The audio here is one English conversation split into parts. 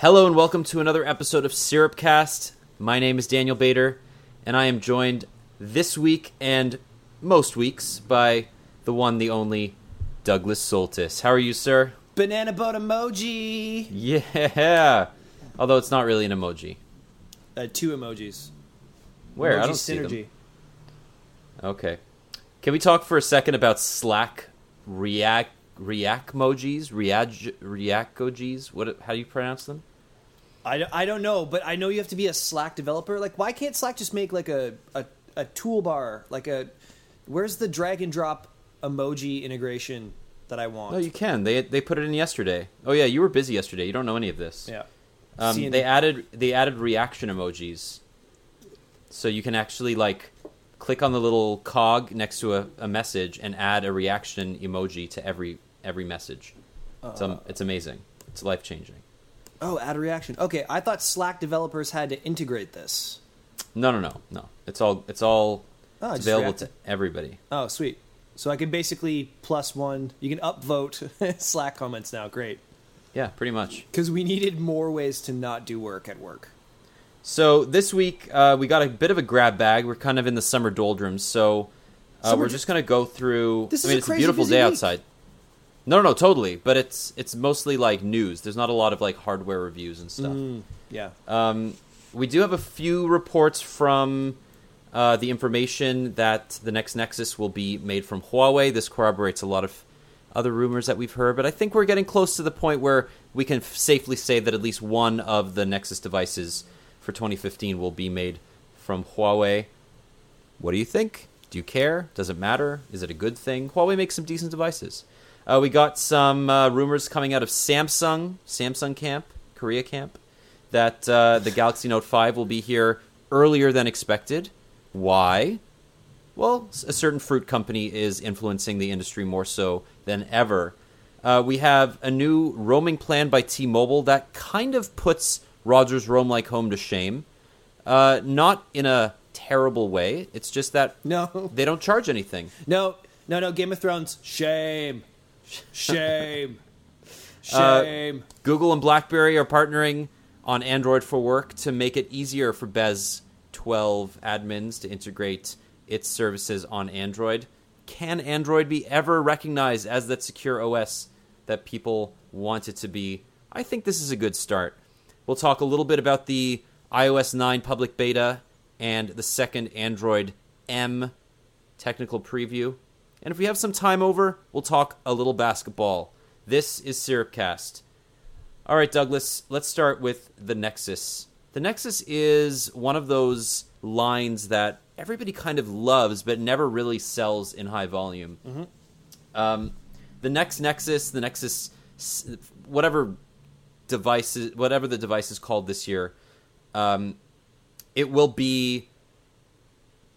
Hello and welcome to another episode of Syrupcast. My name is Daniel Bader, and I am joined this week and most weeks by the one, the only Douglas Soltys. How are you, sir? Banana boat emoji. Yeah. Although it's not really an emoji. Uh, two emojis. Where? Emoji I don't see them. Okay. Can we talk for a second about Slack React React emojis? React Reactogis? What? How do you pronounce them? I, don't- I don't know, but I know you have to be a Slack developer. Like, why can't Slack just make like a a, a toolbar? Like a where's the drag and drop emoji integration that I want? No, you can. They they put it in yesterday. Oh yeah, you were busy yesterday. You don't know any of this. yeah. Um, they added they added reaction emojis, so you can actually like click on the little cog next to a, a message and add a reaction emoji to every every message. It's, um, it's amazing. It's life changing. Oh, add a reaction. Okay, I thought Slack developers had to integrate this. No, no, no, no. It's all it's all Oh, it's available to everybody. Oh, sweet. So I can basically plus one. You can upvote Slack comments now. Great. Yeah, pretty much. Because we needed more ways to not do work at work. So this week uh, we got a bit of a grab bag. We're kind of in the summer doldrums, so uh, Summer we're just gonna go through. This I is mean, a it's a beautiful day week. outside. No, no, totally. But it's it's mostly like news. There's not a lot of like hardware reviews and stuff. Yeah. Um, we do have a few reports from uh, the information that the next Nexus will be made from Huawei. This corroborates a lot of other rumors that we've heard, but I think we're getting close to the point where we can f- safely say that at least one of the Nexus devices for 2015 will be made from Huawei. What do you think? Do you care? Does it matter? Is it a good thing? Huawei makes some decent devices. Uh, we got some uh, rumors coming out of Samsung, Samsung camp, Korea camp, that uh, the Galaxy Note 5 will be here earlier than expected. Why? Well, a certain fruit company is influencing the industry more so than ever. Uh, we have a new roaming plan by T-Mobile that kind of puts Rogers Roam Like Home to shame. Uh, not in a terrible way. It's just that No. they don't charge anything. No, no, no. Game of Thrones. Shame. Shame. Uh, Shame. Google and BlackBerry are partnering on Android for Work to make it easier for BES 12 admins to integrate its services on Android. Can Android be ever recognized as that secure OS that people want it to be? I think this is a good start. We'll talk a little bit about the iOS 9 public beta and the second Android M technical preview. And if we have some time over, we'll talk a little basketball. This is Syrupcast. All right, Douglas, let's start with the Nexus. The Nexus is one of those lines that everybody kind of loves, but never really sells in high volume. Um, the next Nexus, the Nexus, whatever devices, whatever the device is called this year, um, it will be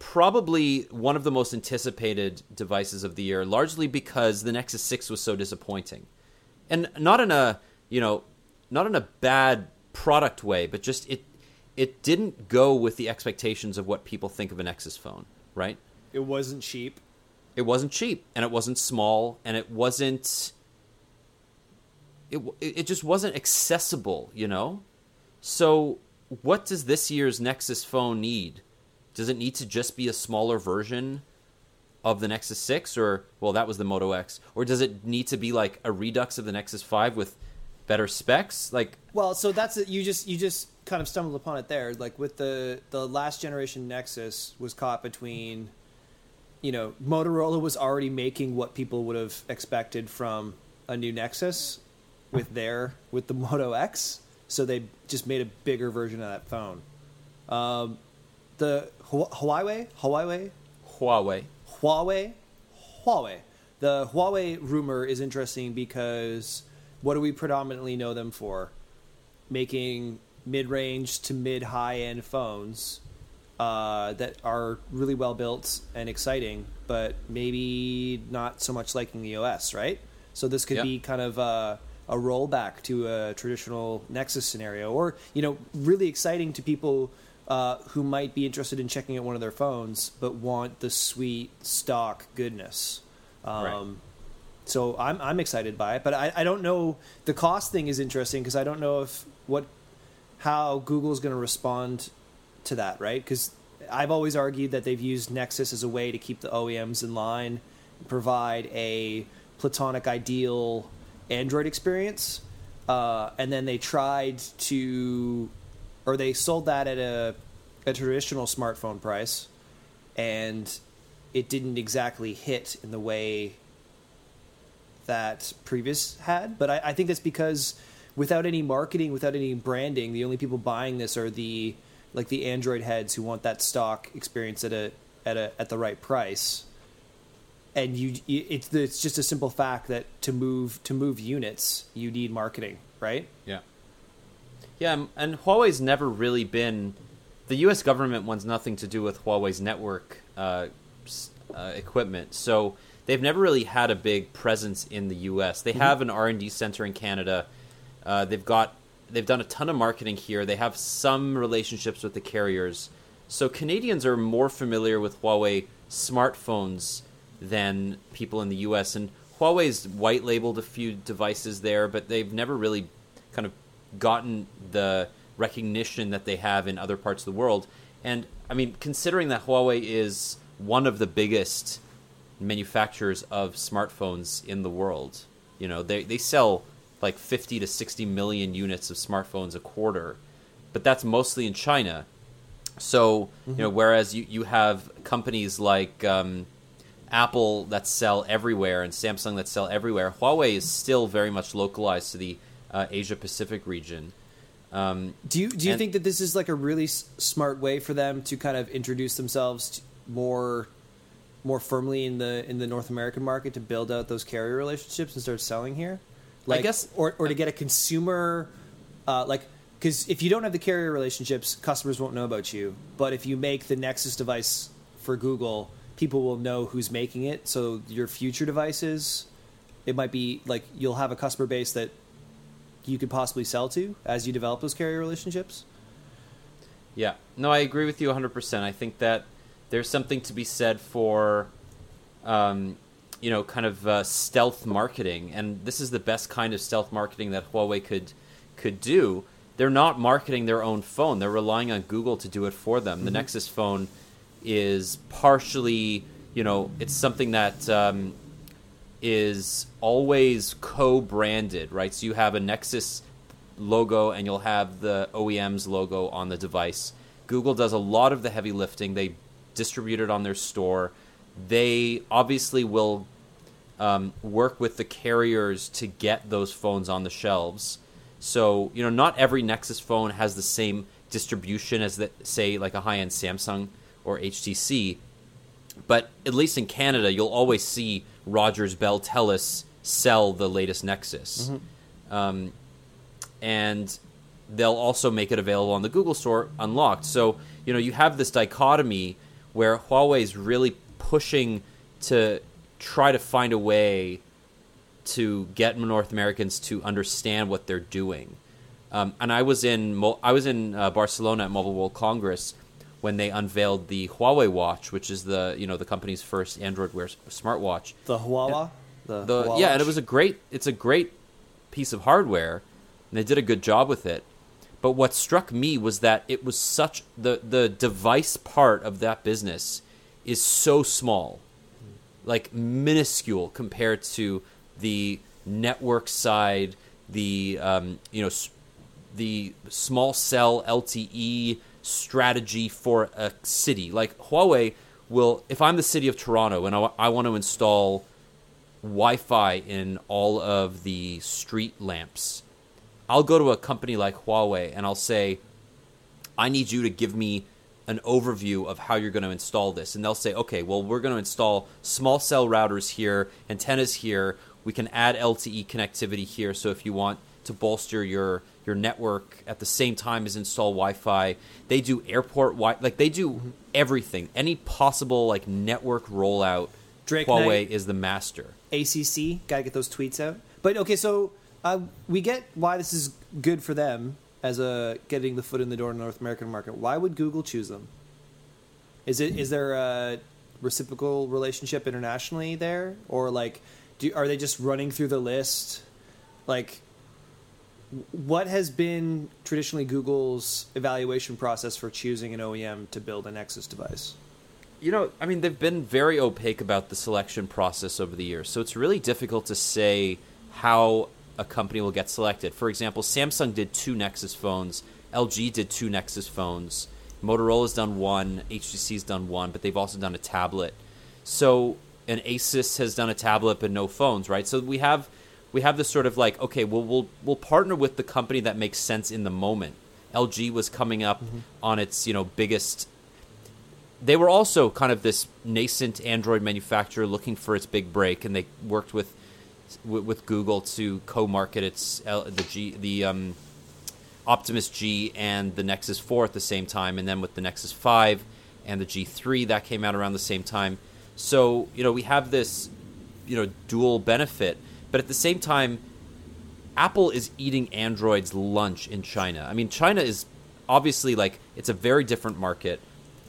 probably one of the most anticipated devices of the year, largely because the Nexus 6 was so disappointing. And not in a, you know, not in a bad product way, but just it it didn't go with the expectations of what people think of a Nexus phone, right? It wasn't cheap. It wasn't cheap and it wasn't small and it wasn't it it just wasn't accessible, you know? So what does this year's Nexus phone need? Does it need to just be a smaller version of the Nexus 6 or well that was the Moto X or does it need to be like a redux of the Nexus 5 with better specs? Like Well, so that's it. You just you just kind of stumbled upon it there. Like with the the last generation Nexus was caught between, you know, Motorola was already making what people would have expected from a new Nexus with their with the Moto X, so they just made a bigger version of that phone. Um, the Huawei, Huawei, Huawei. Huawei, Huawei. The Huawei rumor is interesting because what do we predominantly know them for? Making mid-range to mid-high end phones uh, that are really well built and exciting, but maybe not so much liking the OS, right? So this could Yeah. be kind of a, a rollback to a traditional Nexus scenario, or you know, really exciting to people uh, who might be interested in checking out one of their phones but want the sweet stock goodness. Um, Right. So I'm I'm excited by it, but I, I don't know. The cost thing is interesting because I don't know if what how Google's going to respond to that, right? Because I've always argued that they've used Nexus as a way to keep the OEMs in line, provide a platonic ideal Android experience, uh, and then they tried to, or they sold that at a, a traditional smartphone price, and it didn't exactly hit in the way that previous had. But I, I think that's because without any marketing, without any branding, the only people buying this are the like the Android heads who want that stock experience at a at a at the right price. And you, it's it's just a simple fact that to move to move units, you need marketing, right? Yeah. Yeah, um, and Huawei's never really been. The U.S. government wants nothing to do with Huawei's network uh, uh, equipment, so they've never really had a big presence in the U.S. They have an R and D center in Canada. Uh, they've got they've done a ton of marketing here. They have some relationships with the carriers, so Canadians are more familiar with Huawei smartphones than people in the U.S. And Huawei's white labeled a few devices there, but they've never really kind of gotten the recognition that they have in other parts of the world. And I mean, considering that Huawei is one of the biggest manufacturers of smartphones in the world, you know, they they sell like 50 to 60 million units of smartphones a quarter, but that's mostly in China. So, you know, whereas you, you have companies like um, Apple that sell everywhere and Samsung that sell everywhere, Huawei is still very much localized to the uh, Asia Pacific region. Um, Do you do you And- think that this is like a really s- smart way for them to kind of introduce themselves more more firmly in the in the North American market to build out those carrier relationships and start selling here? Like, guess- or or to get a consumer uh, like because if you don't have the carrier relationships, customers won't know about you. But if you make the Nexus device for Google, people will know who's making it. So your future devices, it might be like you'll have a customer base that you could possibly sell to as you develop those carrier relationships. Yeah, no, I agree with you 100%. I think that there's something to be said for, um, you know, kind of uh, stealth marketing, and this is the best kind of stealth marketing that Huawei could could do. They're not marketing their own phone; they're relying on Google to do it for them. The Nexus phone is partially, you know, it's something that um, is always co-branded, right? So you have a Nexus logo and you'll have the OEM's logo on the device. Google does a lot of the heavy lifting. They distribute it on their store. They obviously will um, work with the carriers to get those phones on the shelves. So you know, not every Nexus phone has the same distribution as the, say like a high-end Samsung or HTC, but at least in Canada, you'll always see Rogers, Bell, Telus sell the latest Nexus, um, and they'll also make it available on the Google Store unlocked. So you know you have this dichotomy where Huawei's really pushing to try to find a way to get North Americans to understand what they're doing. Um, and I was in Mo- I was in uh, Barcelona at Mobile World Congress when they unveiled the Huawei Watch, which is the you know the company's first Android Wear smartwatch. The Huawei, the, The Huawei yeah, and it was a great it's a great piece of hardware, and they did a good job with it. But what struck me was that it was such the the device part of that business is so small, like minuscule compared to the network side, the um, you know the small cell LTE strategy for a city. Like Huawei will, if I'm the city of Toronto and I, I want to install Wi-Fi in all of the street lamps. I'll go to a company like Huawei and I'll say, I need you to give me an overview of how you're going to install this. And they'll say, okay, well, we're going to install small cell routers here, antennas here. We can add LTE connectivity here. So if you want to bolster your your network at the same time as install Wi-Fi, they do airport Wi like they do everything. Any possible like network rollout, Drake Huawei Knight. is the master. ACC, got to get those tweets out. But okay, so uh, we get why this is good for them as a getting the foot in the door in the North American market. Why would Google choose them? Is it is there a reciprocal relationship internationally there, or like, do are they just running through the list? Like, what has been traditionally Google's evaluation process for choosing an OEM to build a Nexus device? You know, I mean, they've been very opaque about the selection process over the years, so it's really difficult to say how a company will get selected. For example, Samsung did two Nexus phones, LG did two Nexus phones, Motorola's done one, HTC's done one, but they've also done a tablet. So, and Asus has done a tablet but no phones, right? So we have we have this sort of like, okay, well, we'll we'll partner with the company that makes sense in the moment. LG was coming up on its you know biggest they were also kind of this nascent Android manufacturer looking for its big break, and they worked with with, with Google to co-market its the G the um, Optimus G and the Nexus 4 at the same time, and then with the Nexus 5 and the G3 that came out around the same time. So you know we have this you know dual benefit, but at the same time, Apple is eating Android's lunch in China. I mean, China is obviously like it's a very different market.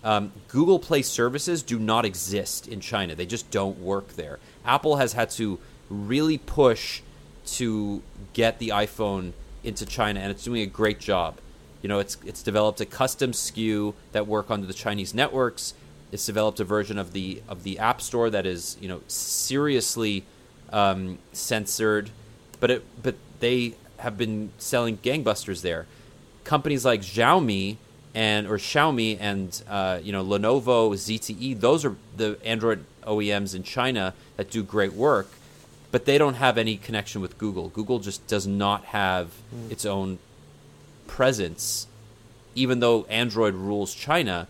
Um, Google Play services do not exist in China; they just don't work there. Apple has had to really push to get the iPhone into China, and it's doing a great job. You know, it's it's developed a custom SKU that work under the Chinese networks. It's developed a version of the of the App Store that is you know seriously um, censored, but it but they have been selling gangbusters there. Companies like Xiaomi and or Xiaomi and uh, you know Lenovo, ZTE, those are the Android OEMs in China that do great work, but they don't have any connection with Google. Google just does not have its own presence, even though Android rules China.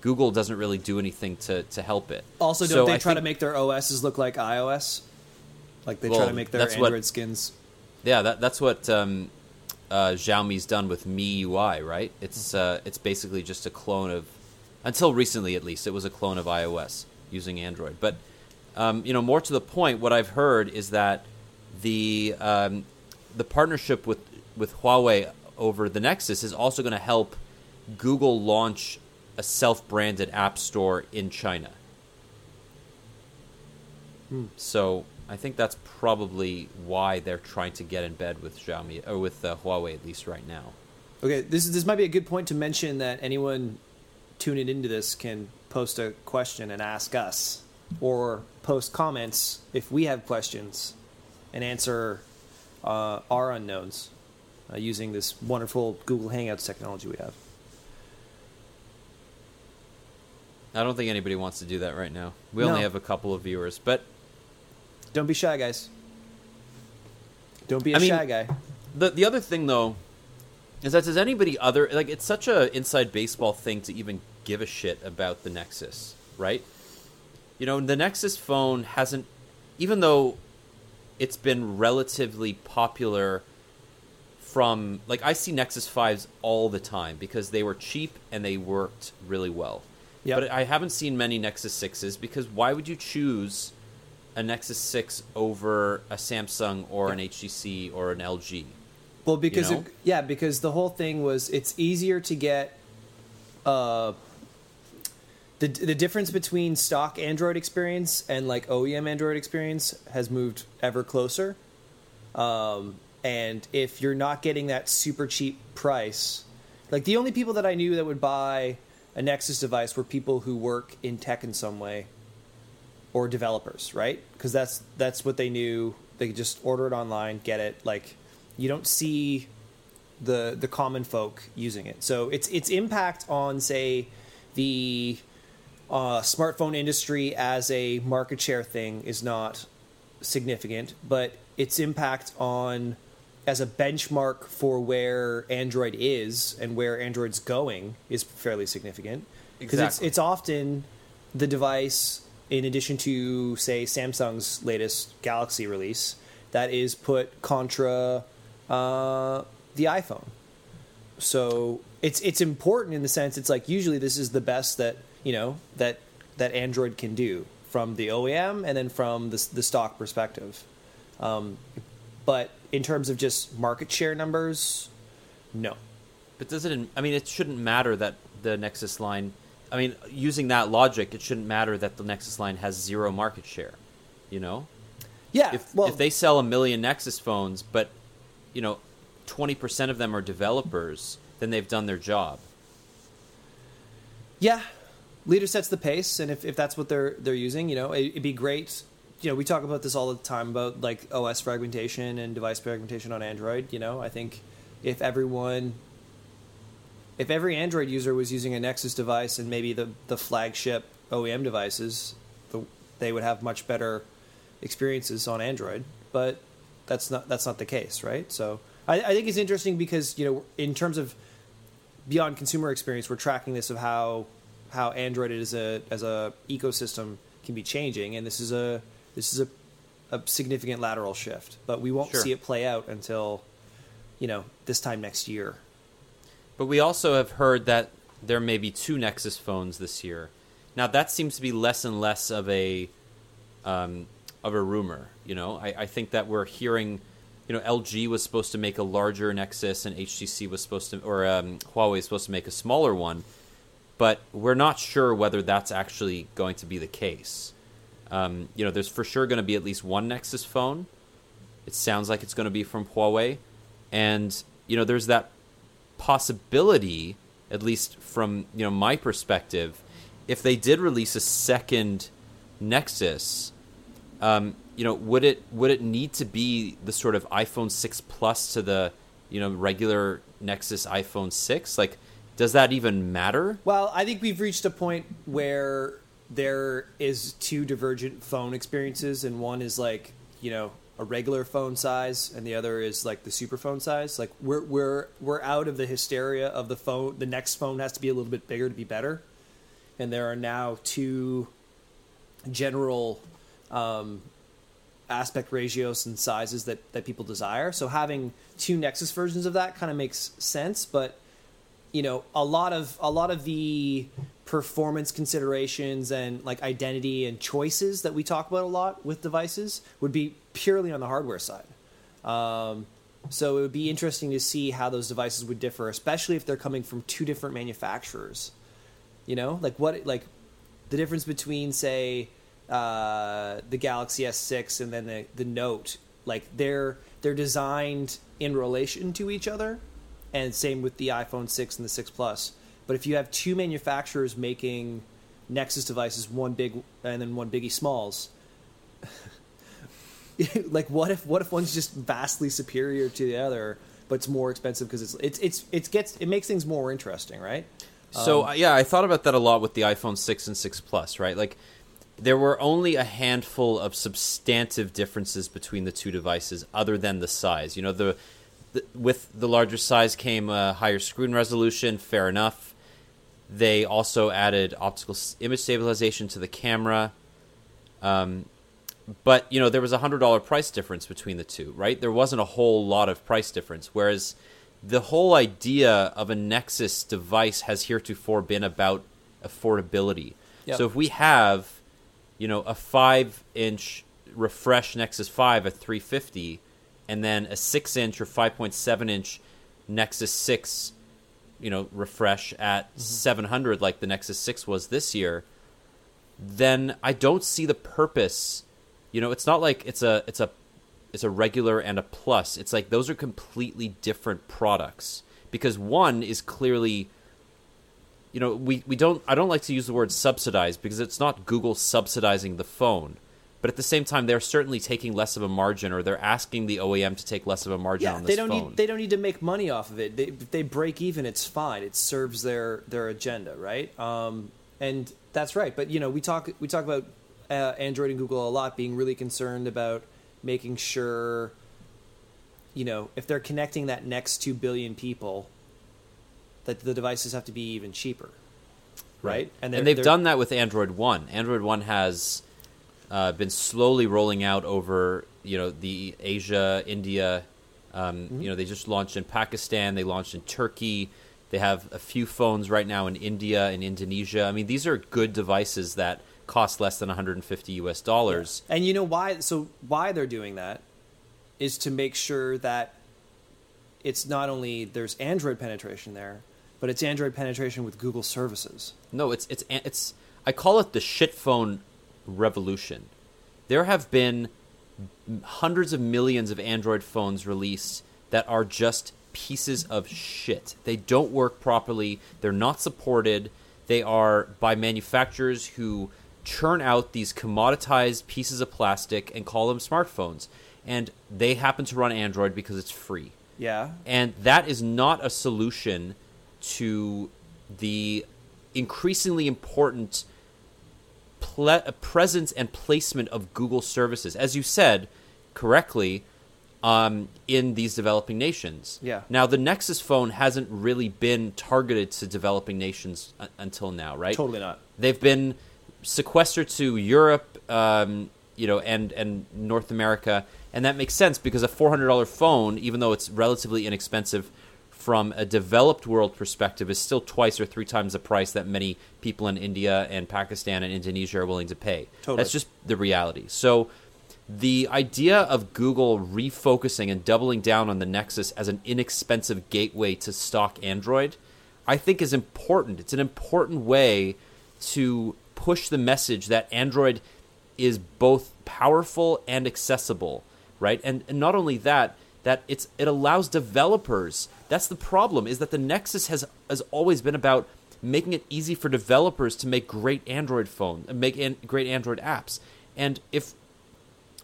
Google doesn't really do anything to, to help it. Also, don't So they I try to make their OSs look like iOS? Like they try to make their that's what- Android skins. Yeah, that, that's what um, uh, Xiaomi's done with MIUI, right? It's uh, it's basically just a clone of, until recently at least, it was a clone of iOS using Android. But um, you know, more to the point, what I've heard is that the um, the partnership with with Huawei over the Nexus is also going to help Google launch a self-branded app store in China. So I think that's probably why they're trying to get in bed with Xiaomi or with uh, Huawei at least right now. Okay, this this might be a good point to mention that anyone tuning into this can post a question and ask us, or post comments if we have questions, and answer uh, our unknowns uh, using this wonderful Google Hangouts technology we have. I don't think anybody wants to do that right now. We No. only have a couple of viewers, but Don't be shy, guys. Don't be a I mean- shy guy. the the other thing though is that does anybody other like it's such a inside baseball thing to even give a shit about the Nexus, right? You know, the Nexus phone hasn't even though it's been relatively popular from like I see Nexus 5s all the time because they were cheap and they worked really well. Yep. But I haven't seen many Nexus 6s because why would you choose a Nexus 6 over a Samsung or an HTC or an LG? Well, because know? it, yeah, because the whole thing was it's easier to get uh the the difference between stock Android experience and like OEM Android experience has moved ever closer. Um and if you're not getting that super cheap price, like the only people that I knew that would buy a Nexus device were people who work in tech in some way or developers, right? Because that's that's what they knew. They could just order it online, get it. Like you don't see the the common folk using it. So its its impact on say the uh, smartphone industry as a market share thing is not significant, but its impact on as a benchmark for where Android is and where Android's going is fairly significant because it's it's often the device in addition to say Samsung's latest Galaxy release that is put contra uh, the iPhone. So it's it's important in the sense it's like usually this is the best that you know that that Android can do from the OEM and then from the the stock perspective. Um, but in terms of just market share numbers, no. But does it? I mean, it shouldn't matter that the Nexus line. I mean, using that logic, it shouldn't matter that the Nexus line has zero market share. You know, Yeah, if well, if they sell a million Nexus phones, but you know, twenty percent of them are developers, then they've done their job. Yeah, leader sets the pace, and if, if that's what they're they're using, you know, it, it'd be great. You know, we talk about this all the time about like OS fragmentation and device fragmentation on Android. You know, I think if everyone, if every Android user was using a Nexus device and maybe the the flagship OEM devices, the, they would have much better experiences on Android. But that's not that's not the case, right? So I, I think it's interesting because you know, in terms of beyond consumer experience, we're tracking this of how how Android as a as a ecosystem can be changing, and this is a this is a, a significant lateral shift. But we won't Sure. see it play out until you know this time next year. But we also have heard that there may be two Nexus phones this year. Now that seems to be less and less of a um, of a rumor. You know, I, I think that we're hearing. You know, LG was supposed to make a larger Nexus, and HTC was supposed to, or um, Huawei is supposed to make a smaller one. But we're not sure whether that's actually going to be the case. Um, you know, there's for sure going to be at least one Nexus phone. It sounds like it's going to be from Huawei, and you know, there's that possibility, at least from you know my perspective, if they did release a second Nexus, um, you know, would it would it need to be the sort of iPhone six plus to the you know regular Nexus iPhone six? Like, does that even matter? Well, I think we've reached a point where there is two divergent phone experiences, and one is like you know a regular phone size, and the other is like the super phone size. Like we're we're we're out of the hysteria of the phone. The next phone has to be a little bit bigger to be better, and there are now two general um, aspect ratios and sizes that that people desire. So having two Nexus versions of that kind of makes sense, but you know a lot of a lot of the performance considerations and like identity and choices that we talk about a lot with devices would be purely on the hardware side um, so it would be interesting to see how those devices would differ especially if they're coming from two different manufacturers you know like what like the difference between say uh, the galaxy s6 and then the, the note like they're they're designed in relation to each other and same with the iPhone 6 and the 6 Plus. But if you have two manufacturers making Nexus devices, one big and then one biggie smalls, like what if what if one's just vastly superior to the other, but it's more expensive because it's it's it's it gets it makes things more interesting, right? So uh, yeah, I thought about that a lot with the iPhone 6 and 6 Plus, right? Like there were only a handful of substantive differences between the two devices other than the size. You know, the, the with the larger size came a higher screen resolution, fair enough. They also added optical image stabilization to the camera. Um, but you know there was a hundred dollar price difference between the two, right? There wasn't a whole lot of price difference. Whereas the whole idea of a Nexus device has heretofore been about affordability. Yep. So if we have, you know, a five inch refresh Nexus Five at three fifty, and then a six inch or five point seven inch Nexus Six, you know, refresh at mm-hmm. seven hundred like the Nexus Six was this year, then I don't see the purpose. You know, it's not like it's a it's a it's a regular and a plus. It's like those are completely different products because one is clearly you know, we, we don't I don't like to use the word subsidized because it's not Google subsidizing the phone. But at the same time they're certainly taking less of a margin or they're asking the OEM to take less of a margin Yeah, on this they don't phone. need they don't need to make money off of it. They, if they break even, it's fine. It serves their their agenda, right? Um, and that's right. But you know, we talk we talk about uh, Android and Google a lot being really concerned about making sure, you know, if they're connecting that next two billion people, that the devices have to be even cheaper, right? And, they're- they've done that with Android One. Android One has uh, been slowly rolling out over you know the Asia, India. Um, Mm-hmm. You know they just launched in Pakistan. They launched in Turkey. They have a few phones right now in India and Indonesia. I mean, these are good devices that cost less than 150 US dollars. And you know why? So why they're doing that is to make sure that it's not only there's Android penetration there, but it's Android penetration with Google services. No, it's it's it's. I call it the shit phone revolution. There have been hundreds of millions of Android phones released that are just pieces of shit. They don't work properly. They're not supported. They are by manufacturers who churn out these commoditized pieces of plastic and call them smartphones. And they happen to run Android because it's free. Yeah. And that is not a solution to the increasingly important ple- presence and placement of Google services, as you said correctly, um, in these developing nations. Yeah. Now, the Nexus phone hasn't really been targeted to developing nations until now, right? Totally not. They've been sequestered to Europe, um, you know, and and North America, and that makes sense because a four hundred dollar phone, even though it's relatively inexpensive from a developed world perspective, is still twice or three times the price that many people in India and Pakistan and Indonesia are willing to pay. Totally. That's just the reality. So. The idea of Google refocusing and doubling down on the Nexus as an inexpensive gateway to stock Android, I think is important. It's an important way to push the message that Android is both powerful and accessible, right? And, and not only that, that it's it allows developers. That's the problem is that the Nexus has has always been about making it easy for developers to make great Android phone, make an, great Android apps. And if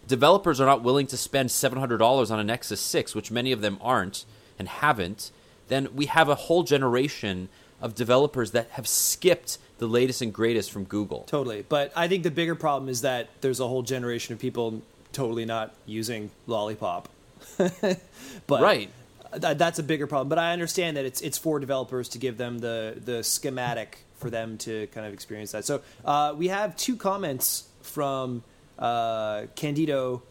developers are not willing to spend $700 on a Nexus 6, which many of them aren't and haven't, then we have a whole generation of developers that have skipped the latest and greatest from Google. Totally. But I think the bigger problem is that there's a whole generation of people totally not using Lollipop. But Right. th- that's a bigger problem. But I understand that it's it's for developers to give them the the schematic for them to kind of experience that. So uh, we have two comments from uh, Candido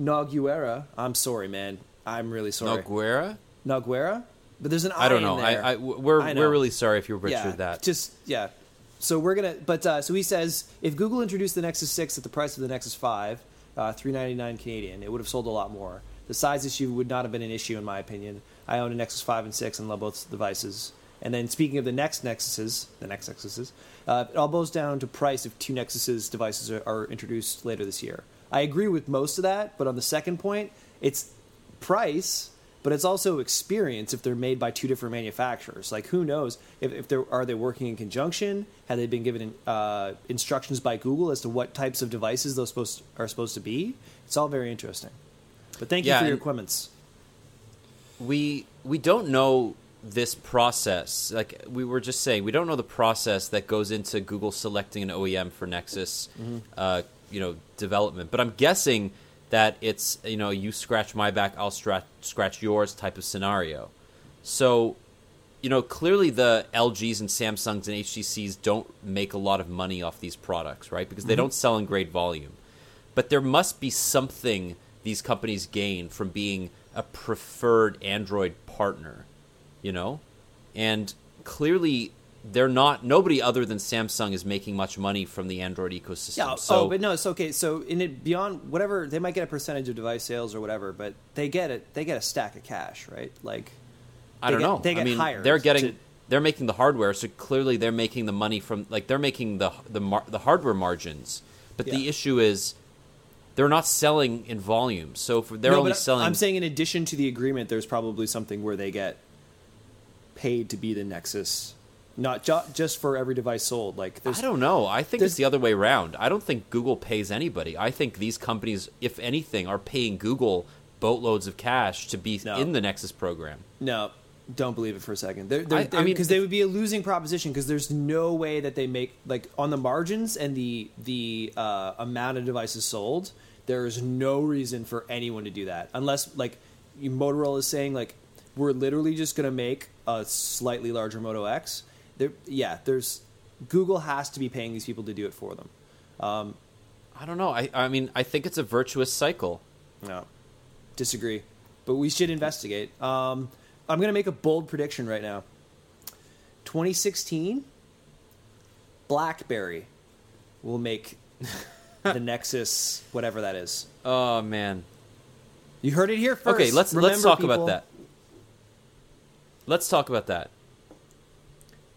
Noguera. I'm sorry, man. I'm really sorry. Noguera? Noguera? But there's an I I don't know. I. I, we're, know. we're really sorry if you butchered yeah, that. Just yeah. So we're gonna, but uh, so he says if Google introduced the Nexus Six at the price of the Nexus Five, uh, three ninety nine Canadian, it would have sold a lot more. The size issue would not have been an issue in my opinion. I own a Nexus Five and Six and love both devices. And then speaking of the next Nexuses, the next Nexuses, uh, it all boils down to price if two Nexuses devices are, are introduced later this year. I agree with most of that, but on the second point, it's price, but it's also experience if they're made by two different manufacturers. Like who knows if, if they're are they working in conjunction? Have they been given uh, instructions by Google as to what types of devices those supposed are supposed to be? It's all very interesting. But thank you Yeah, for your comments. we we don't know this process. Like we were just saying, we don't know the process that goes into Google selecting an OEM for Nexus, uh, you know, development. But I'm guessing that it's you know you scratch my back, I'll scratch scratch yours type of scenario. So, you know, clearly the LGs and Samsungs and HTCs don't make a lot of money off these products, right? Because they don't sell in great volume. But there must be something these companies gain from being a preferred Android partner, you know? And clearly they're not nobody other than Samsung is making much money from the Android ecosystem. Yeah. so oh, but no, it's okay. So in it beyond whatever they might get a percentage of device sales or whatever, but they get it. They get a stack of cash, right? Like I don't get- know. they get I mean, hired they're getting to- they're making the hardware, so clearly they're making the money from like they're making the the mar- the hardware margins. But the issue is they're not selling in volume. So if they're No, only selling I'm saying in addition to the agreement, there's probably something where they get paid to be the Nexus, not ju- just for every device sold. Like there's I don't know. I think it's the other way around. I don't think Google pays anybody. I think these companies, if anything, are paying Google boatloads of cash to be No. in the Nexus program. no. don't believe it for a second. They're, they're, I- I mean, because they would be a losing proposition because there's no way that they make like on the margins and the the uh, amount of devices sold. There is no reason for anyone to do that unless like Motorola is saying like we're literally just going to make a slightly larger Moto X. There, yeah, there's Google has to be paying these people to do it for them. Um, I don't know. I I mean, I think it's a virtuous cycle. No, disagree. But we should investigate. Um, I'm going to make a bold prediction right now. 2016, BlackBerry will make the Nexus, whatever that is. Oh man. You heard it here first. Okay, let's let's talk people, about that. Let's talk about that.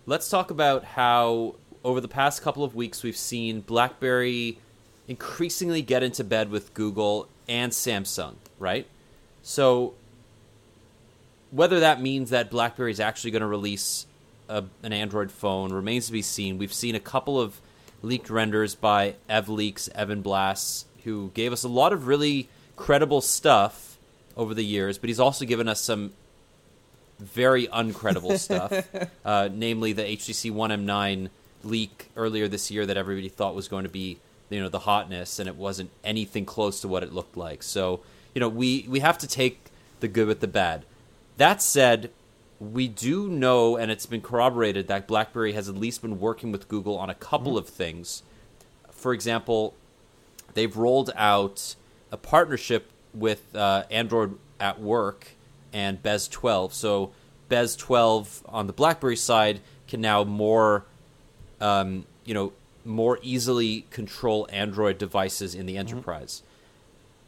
Let's talk about how over the past couple of weeks we've seen BlackBerry increasingly get into bed with Google and Samsung, right? So whether that means that BlackBerry is actually going to release a, an Android phone remains to be seen. We've seen a couple of leaked renders by EvLeaks, Evan Blass, who gave us a lot of really credible stuff over the years, but he's also given us some very uncredible stuff, uh, namely the HTC One M9 leak earlier this year that everybody thought was going to be, you know, the hotness, and it wasn't anything close to what it looked like. So, you know, we we have to take the good with the bad. That said, we do know, and it's been corroborated, that BlackBerry has at least been working with Google on a couple of things. For example, they've rolled out a partnership with uh, Android at Work and BES 12. So BES 12 on the BlackBerry side can now more, um, you know, more easily control Android devices in the enterprise.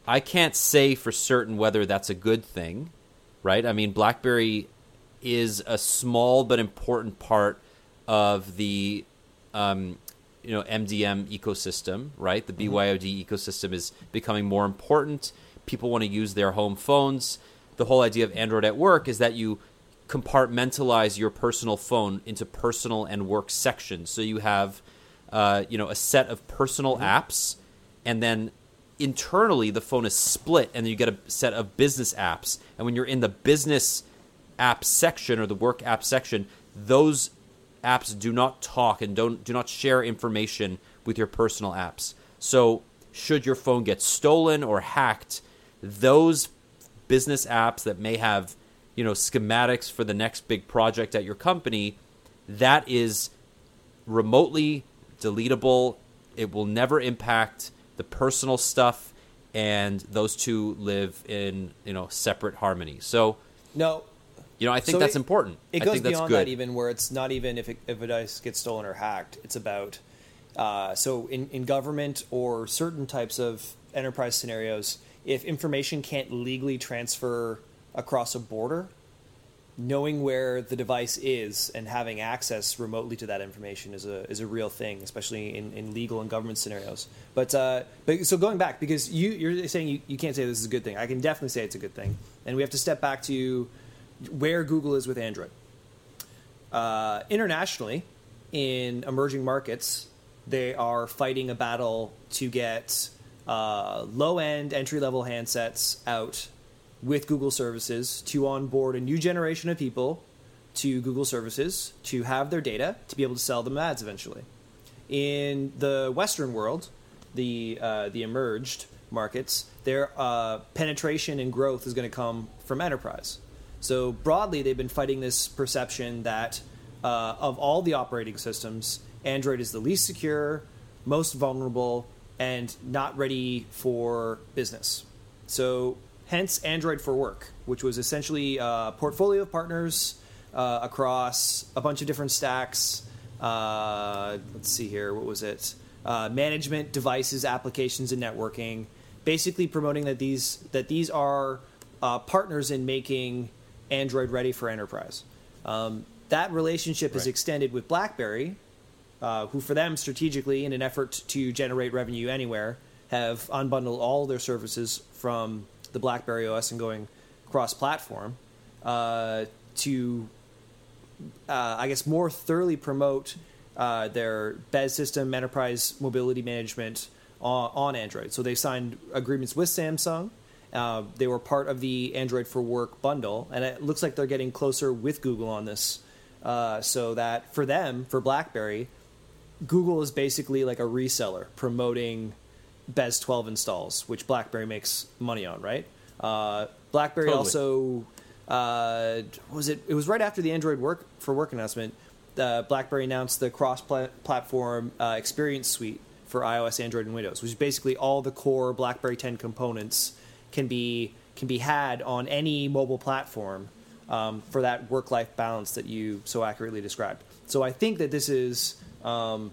I can't say for certain whether that's a good thing, right? I mean, BlackBerry is a small but important part of the um, you know MDM ecosystem, right? The BYOD ecosystem is becoming more important. People want to use their home phones. The whole idea of Android at work is that you compartmentalize your personal phone into personal and work sections. So you have uh, you know a set of personal apps, and then internally the phone is split, and then you get a set of business apps. And when you're in the business app section or the work app section, those apps do not talk and don't do not share information with your personal apps. So, should your phone get stolen or hacked, those business apps that may have, you know, schematics for the next big project at your company, that is remotely deletable. It will never impact the personal stuff and those two live in, you know, separate harmony. So, No, you know, I think So that's it- important. It I goes beyond that, even where it's not even if, it, if a device gets stolen or hacked. It's about uh, so in, in government or certain types of enterprise scenarios, if information can't legally transfer across a border, knowing where the device is and having access remotely to that information is a is a real thing, especially in, in legal and government scenarios. But uh, but so going back because you you're saying you, you can't say this is a good thing. I can definitely say it's a good thing, and we have to step back to where Google is with Android. Uh, internationally, in emerging markets, they are fighting a battle to get uh, low end entry level handsets out with Google services to onboard a new generation of people to Google services to have their data to be able to sell them ads eventually. In the Western world, the uh, the emerged markets, their uh, penetration and growth is going to come from enterprise. So broadly, they've been fighting this perception that uh, of all the operating systems, Android is the least secure, most vulnerable, and not ready for business. So hence Android for Work, which was essentially a portfolio of partners uh, across a bunch of different stacks. Uh, let's see here, what was it? Uh, management, devices, applications, and networking. Basically, promoting that these that these are uh, partners in making Android ready for enterprise. Um, that relationship is extended with BlackBerry, uh, who for them strategically, in an effort to generate revenue anywhere, have unbundled all their services from the BlackBerry OS and going cross-platform uh, to, uh, I guess, more thoroughly promote uh, their BES system, enterprise mobility management on, on Android. So they signed agreements with Samsung Uh, they were part of the Android for Work bundle, and it looks like they're getting closer with Google on this. Uh, so that for them, for BlackBerry, Google is basically like a reseller promoting BES 12 installs, which BlackBerry makes money on, right? Uh, BlackBerry Totally. also uh, what was it? It was right after the Android Work for Work announcement. Uh, BlackBerry announced the cross-platform uh, Experience Suite for iOS, Android, and Windows, which is basically all the core BlackBerry 10 components can be can be had on any mobile platform um, for that work-life balance that you so accurately described. So I think that this is um,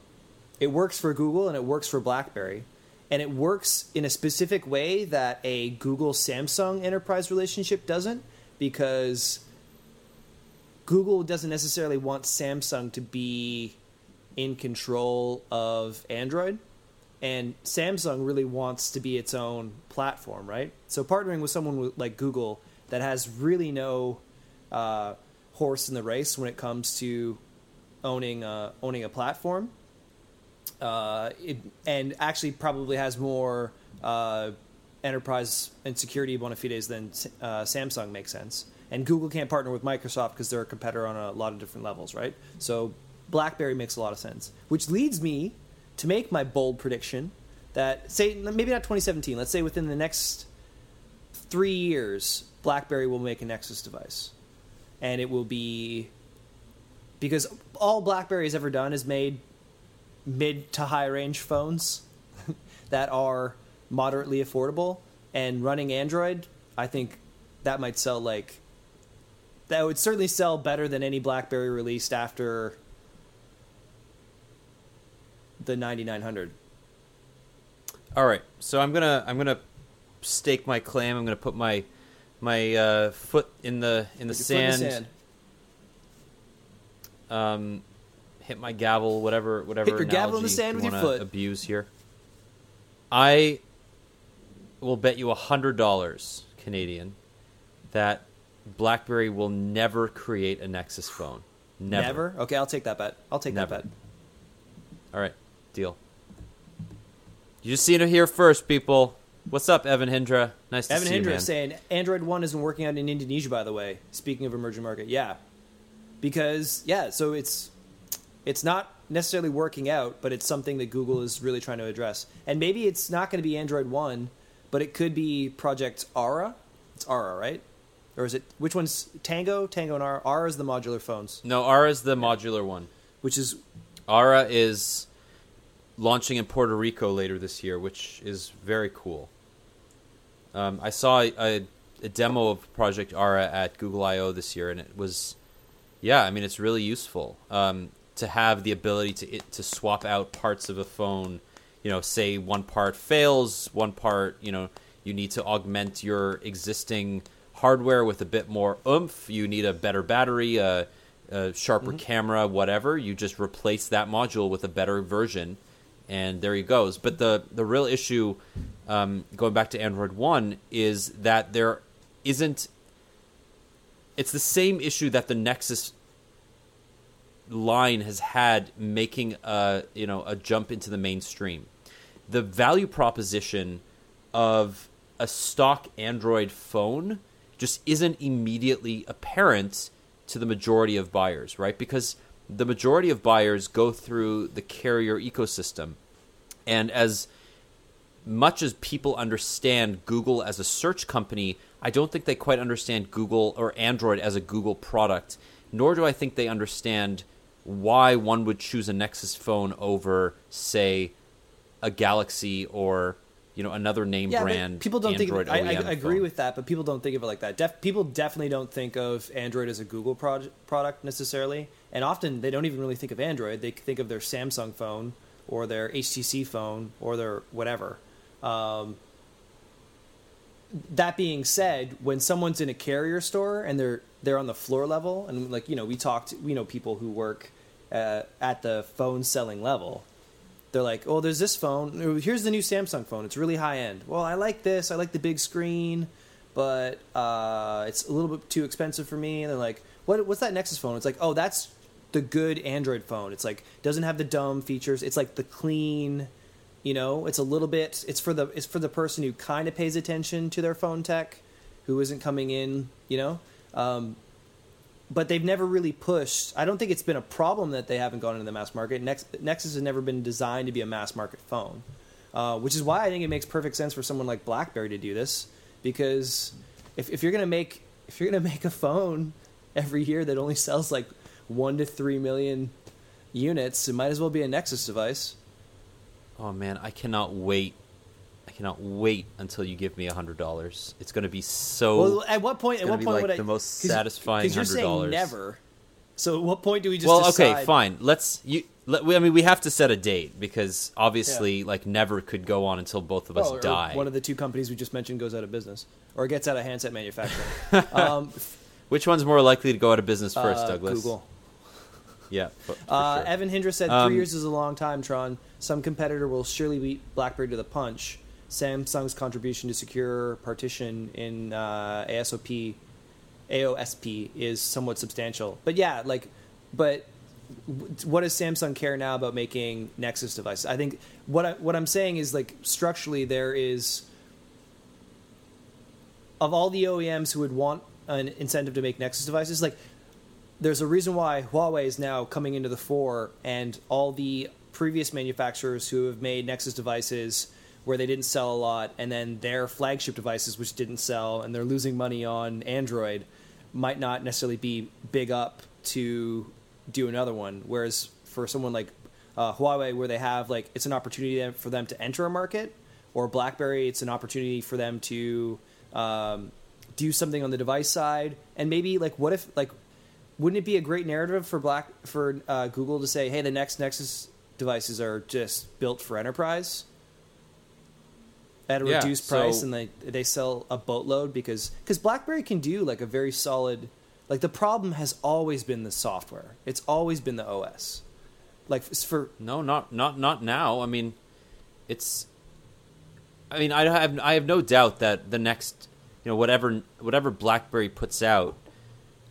it works for Google and it works for BlackBerry, and it works in a specific way that a Google Samsung enterprise relationship doesn't, because Google doesn't necessarily want Samsung to be in control of Android. And Samsung really wants to be its own platform, right? So partnering with someone like Google that has really no uh, horse in the race when it comes to owning uh, owning a platform, uh, it, and actually probably has more uh, enterprise and security bona fides than uh, Samsung makes sense. And Google can't partner with Microsoft because they're a competitor on a lot of different levels, right? So BlackBerry makes a lot of sense, which leads me to make my bold prediction that say maybe not 2017, let's say within the next three years, BlackBerry will make a Nexus device, and it will be because all BlackBerry has ever done is made mid to high range phones that are moderately affordable and running Android. I think that might sell like that would certainly sell better than any BlackBerry released after the 9900. All right, so I'm gonna I'm gonna stake my claim. I'm gonna put my my uh, foot in the in the foot in sand. the sand. Um, hit my gavel, whatever whatever. Hit your gavel in the sand with your foot. Abuse here. I will bet you a hundred dollars Canadian that BlackBerry will never create a Nexus phone. Never. Never. Okay, I'll take that bet. I'll take Never. that bet. All right, deal. You just seen it here first, people. What's up, Evan Hindra? Nice to Evan see Hindra you, man. Evan Hindra saying Android One isn't working out in Indonesia, by the way. Speaking of emerging market, yeah, because yeah, so it's it's not necessarily working out, but it's something that Google is really trying to address. And maybe it's not going to be Android One, but it could be Project Ara. It's Ara, right? Or is it which one's Tango? Tango and Ara. Ara is the modular phones, No, Ara is the modular one. which is Ara is launching in Puerto Rico later this year, which is very cool. Um, I saw a, a demo of Project Ara at Google I/O this year, and it was, yeah, I mean, it's really useful um, to have the ability to it, to swap out parts of a phone. You know, say one part fails, one part, you know, you need to augment your existing hardware with a bit more oomph. You need a better battery, a, a sharper camera, whatever. You just replace that module with a better version, and there he goes. But the the real issue, um, going back to Android One, is that there isn't. It's the same issue that the Nexus line has had making a you know a jump into the mainstream. The value proposition of a stock Android phone just isn't immediately apparent to the majority of buyers, right? Because the majority of buyers go through the carrier ecosystem. And as much as people understand Google as a search company, I don't think they quite understand Google or Android as a Google product, nor do I think they understand why one would choose a Nexus phone over, say, a Galaxy or you know another name yeah, brand. people don't Android think. Of, I, I OEM agree with that, but people don't think of it like that. Def, people definitely don't think of Android as a Google proj- product necessarily, and often they don't even really think of Android. They think of their Samsung phone or their HTC phone or their whatever. Um, that being said, when someone's in a carrier store and they're they're on the floor level, and like you know, we talked, we know people who work uh, at the phone selling level. They're like, oh, there's this phone. Here's the new Samsung phone. It's really high end. Well, I like this. I like the big screen, but uh, it's a little bit too expensive for me. And they're like, what? What's that Nexus phone? It's like, oh, that's the good Android phone. It's like doesn't have the dumb features. It's like the clean You know, it's a little bit. It's for the it's for the person who kind of pays attention to their phone tech, who isn't coming in. You know, um, but they've never really pushed. I don't think it's been a problem that they haven't gone into the mass market. Nex- Nexus has never been designed to be a mass market phone, uh, which is why I think it makes perfect sense for someone like BlackBerry to do this. Because if, if you're gonna make if you're gonna make a phone every year that only sells like one to three million units, it might as well be a Nexus device. Oh man, I cannot wait. I cannot wait until you give me a hundred dollars. It's going to be so. Well, at what point? At what be point like would I? the most 'cause- satisfying saying $100. never. So at what point do we just? well, okay, fine. Let's you. Let, I mean, we have to set a date because obviously, like, never could go on until both of us Well, die. One of the two companies we just mentioned goes out of business, or gets out of handset manufacturing. um, Which one's more likely to go out of business first, uh, Douglas? Google. Yeah. for- for Uh, sure. Evan Hindra said Um, three years is a long time. Tron, some competitor will surely beat BlackBerry to the punch. Samsung's contribution to secure partition in uh, ASOP, AOSP is somewhat substantial. But yeah, like, but what does Samsung care now about making Nexus devices? I think what I, what I'm saying is like structurally there is of all the OEMs who would want an incentive to make Nexus devices, like there's a reason why Huawei is now coming into the fore, and all the previous manufacturers who have made Nexus devices where they didn't sell a lot, and then their flagship devices which didn't sell, and they're losing money on Android, might not necessarily be big up to do another one. Whereas for someone like uh, Huawei, where they have like it's an opportunity for them to enter a market, or BlackBerry, it's an opportunity for them to um, do something on the device side, and maybe like what if like wouldn't it be a great narrative for Black for uh, Google to say, hey, the next Nexus devices are just built for enterprise at a Yeah, reduced price, so- and they they sell a boatload because because BlackBerry can do like a very solid. Like the problem has always been the software. It's always been the OS. Like for No, not not not now. I mean, it's. I mean, I have I have no doubt that the next, you know, whatever whatever BlackBerry puts out,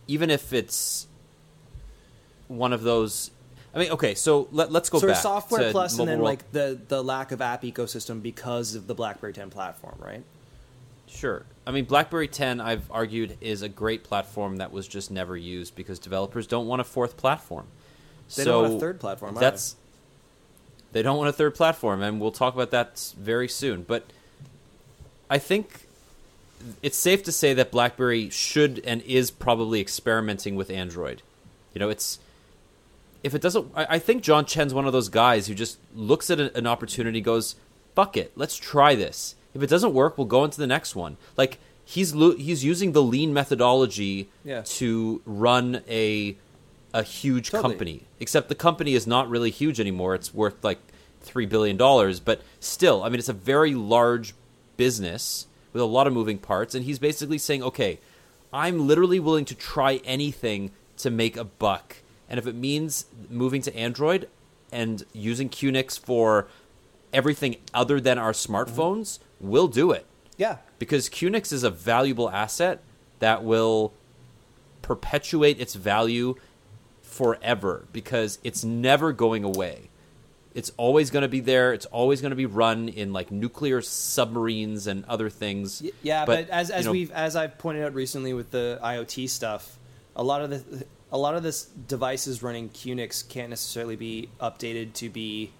even if it's one of those. I mean, okay, so let, let's go sort back of software plus, and then World- like the the lack of app ecosystem because of the BlackBerry 10 platform, right? Sure. I mean, BlackBerry 10, I've argued, is a great platform that was just never used because developers don't want a fourth platform. They so don't want a third platform. That's they don't want a third platform, and we'll talk about that very soon. But I think it's safe to say that BlackBerry should and is probably experimenting with Android. You know, it's if it doesn't, I, I think John Chen's one of those guys who just looks at a, an opportunity, goes, "Fuck it, let's try this. If it doesn't work, we'll go into the next one." Like he's lo- he's using the lean methodology Yeah. to run a a huge Totally. company. Except the company is not really huge anymore. It's worth like three billion dollars, but still, I mean, it's a very large business with a lot of moving parts. And he's basically saying, "Okay, I'm literally willing to try anything to make a buck, and if it means moving to Android and using QNX for everything other than our smartphones, we'll do it." yeah. because QNX is a valuable asset that will perpetuate its value forever because it's never going away. It's always going to be there. It's always going to be run in like nuclear submarines and other things. Yeah, but, as you as know, we've as I've pointed out recently with the IoT stuff, a lot of the a lot of this devices running QNX can't necessarily be updated to be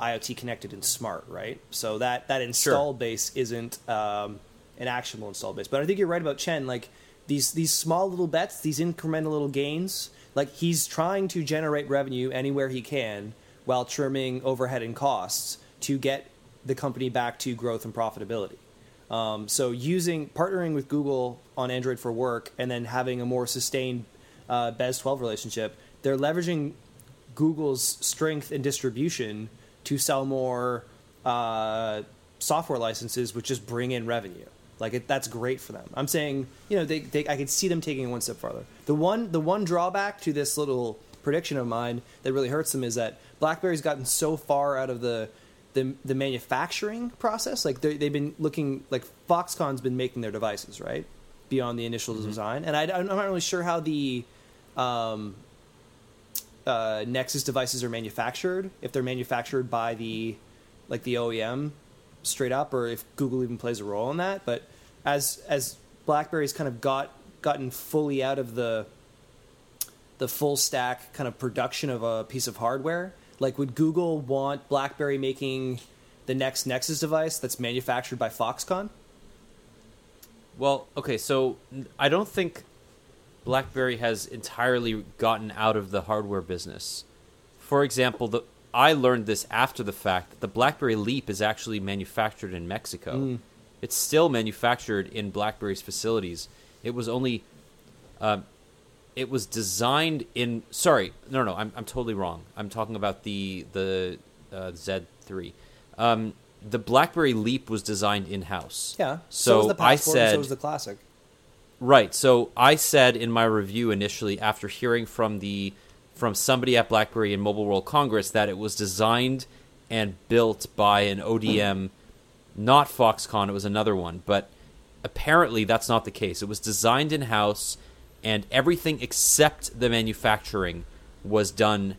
IoT connected and smart, right? So that that install base isn't um, an actionable install base. But I think you're right about Chen. Like these these small little bets, these incremental little gains. Like he's trying to generate revenue anywhere he can while trimming overhead and costs to get the company back to growth and profitability. Um, so using partnering with Google on Android for work and then having a more sustained uh, BES 12 relationship, they're leveraging Google's strength and distribution to sell more uh, software licenses, which just bring in revenue. Like it, that's great for them. I'm saying, you know, they, they, I could see them taking it one step farther. The one, the one drawback to this little prediction of mine that really hurts them is that BlackBerry's gotten so far out of the the, the manufacturing process. Like they- they've been looking, like Foxconn's been making their devices right beyond the initial design, and I, I'm not really sure how the um, uh, Nexus devices are manufactured. If they're manufactured by the like the OEM straight up, or if Google even plays a role in that. But as as BlackBerry's kind of got gotten fully out of the the full stack kind of production of a piece of hardware, like would Google want BlackBerry making the next Nexus device that's manufactured by Foxconn? Well, okay, so I don't think BlackBerry has entirely gotten out of the hardware business. For example, the I learned this after the fact that the BlackBerry Leap is actually manufactured in Mexico. Mm. It's still manufactured in BlackBerry's facilities. It was only, uh, it was designed in. Sorry, no, no, I'm I'm totally wrong. I'm talking about the the uh, Z3. Um, the BlackBerry Leap was designed in house. Yeah. So, was the I Passport, and said so was the Classic. Right. So I said in my review initially, after hearing from the from somebody at BlackBerry in Mobile World Congress, that it was designed and built by an ODM, not Foxconn. It was another one, but apparently that's not the case. It was designed in house, and everything except the manufacturing was done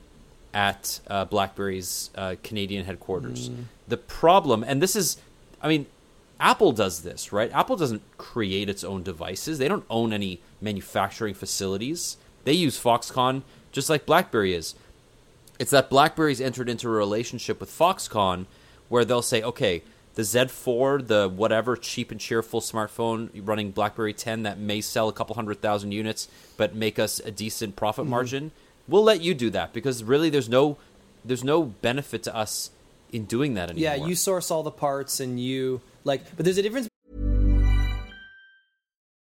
at uh, BlackBerry's uh, Canadian headquarters. The problem, and this is, I mean, Apple does this, right? Apple doesn't create its own devices. They don't own any manufacturing facilities. They use Foxconn just like BlackBerry is. It's that BlackBerry's entered into a relationship with Foxconn where they'll say, okay, the Z4, the whatever cheap and cheerful smartphone running BlackBerry 10 that may sell a couple hundred thousand units but make us a decent profit mm-hmm. margin, we'll let you do that because really there's no there's no benefit to us in doing that anymore. Yeah, you source all the parts and you like, but there's a difference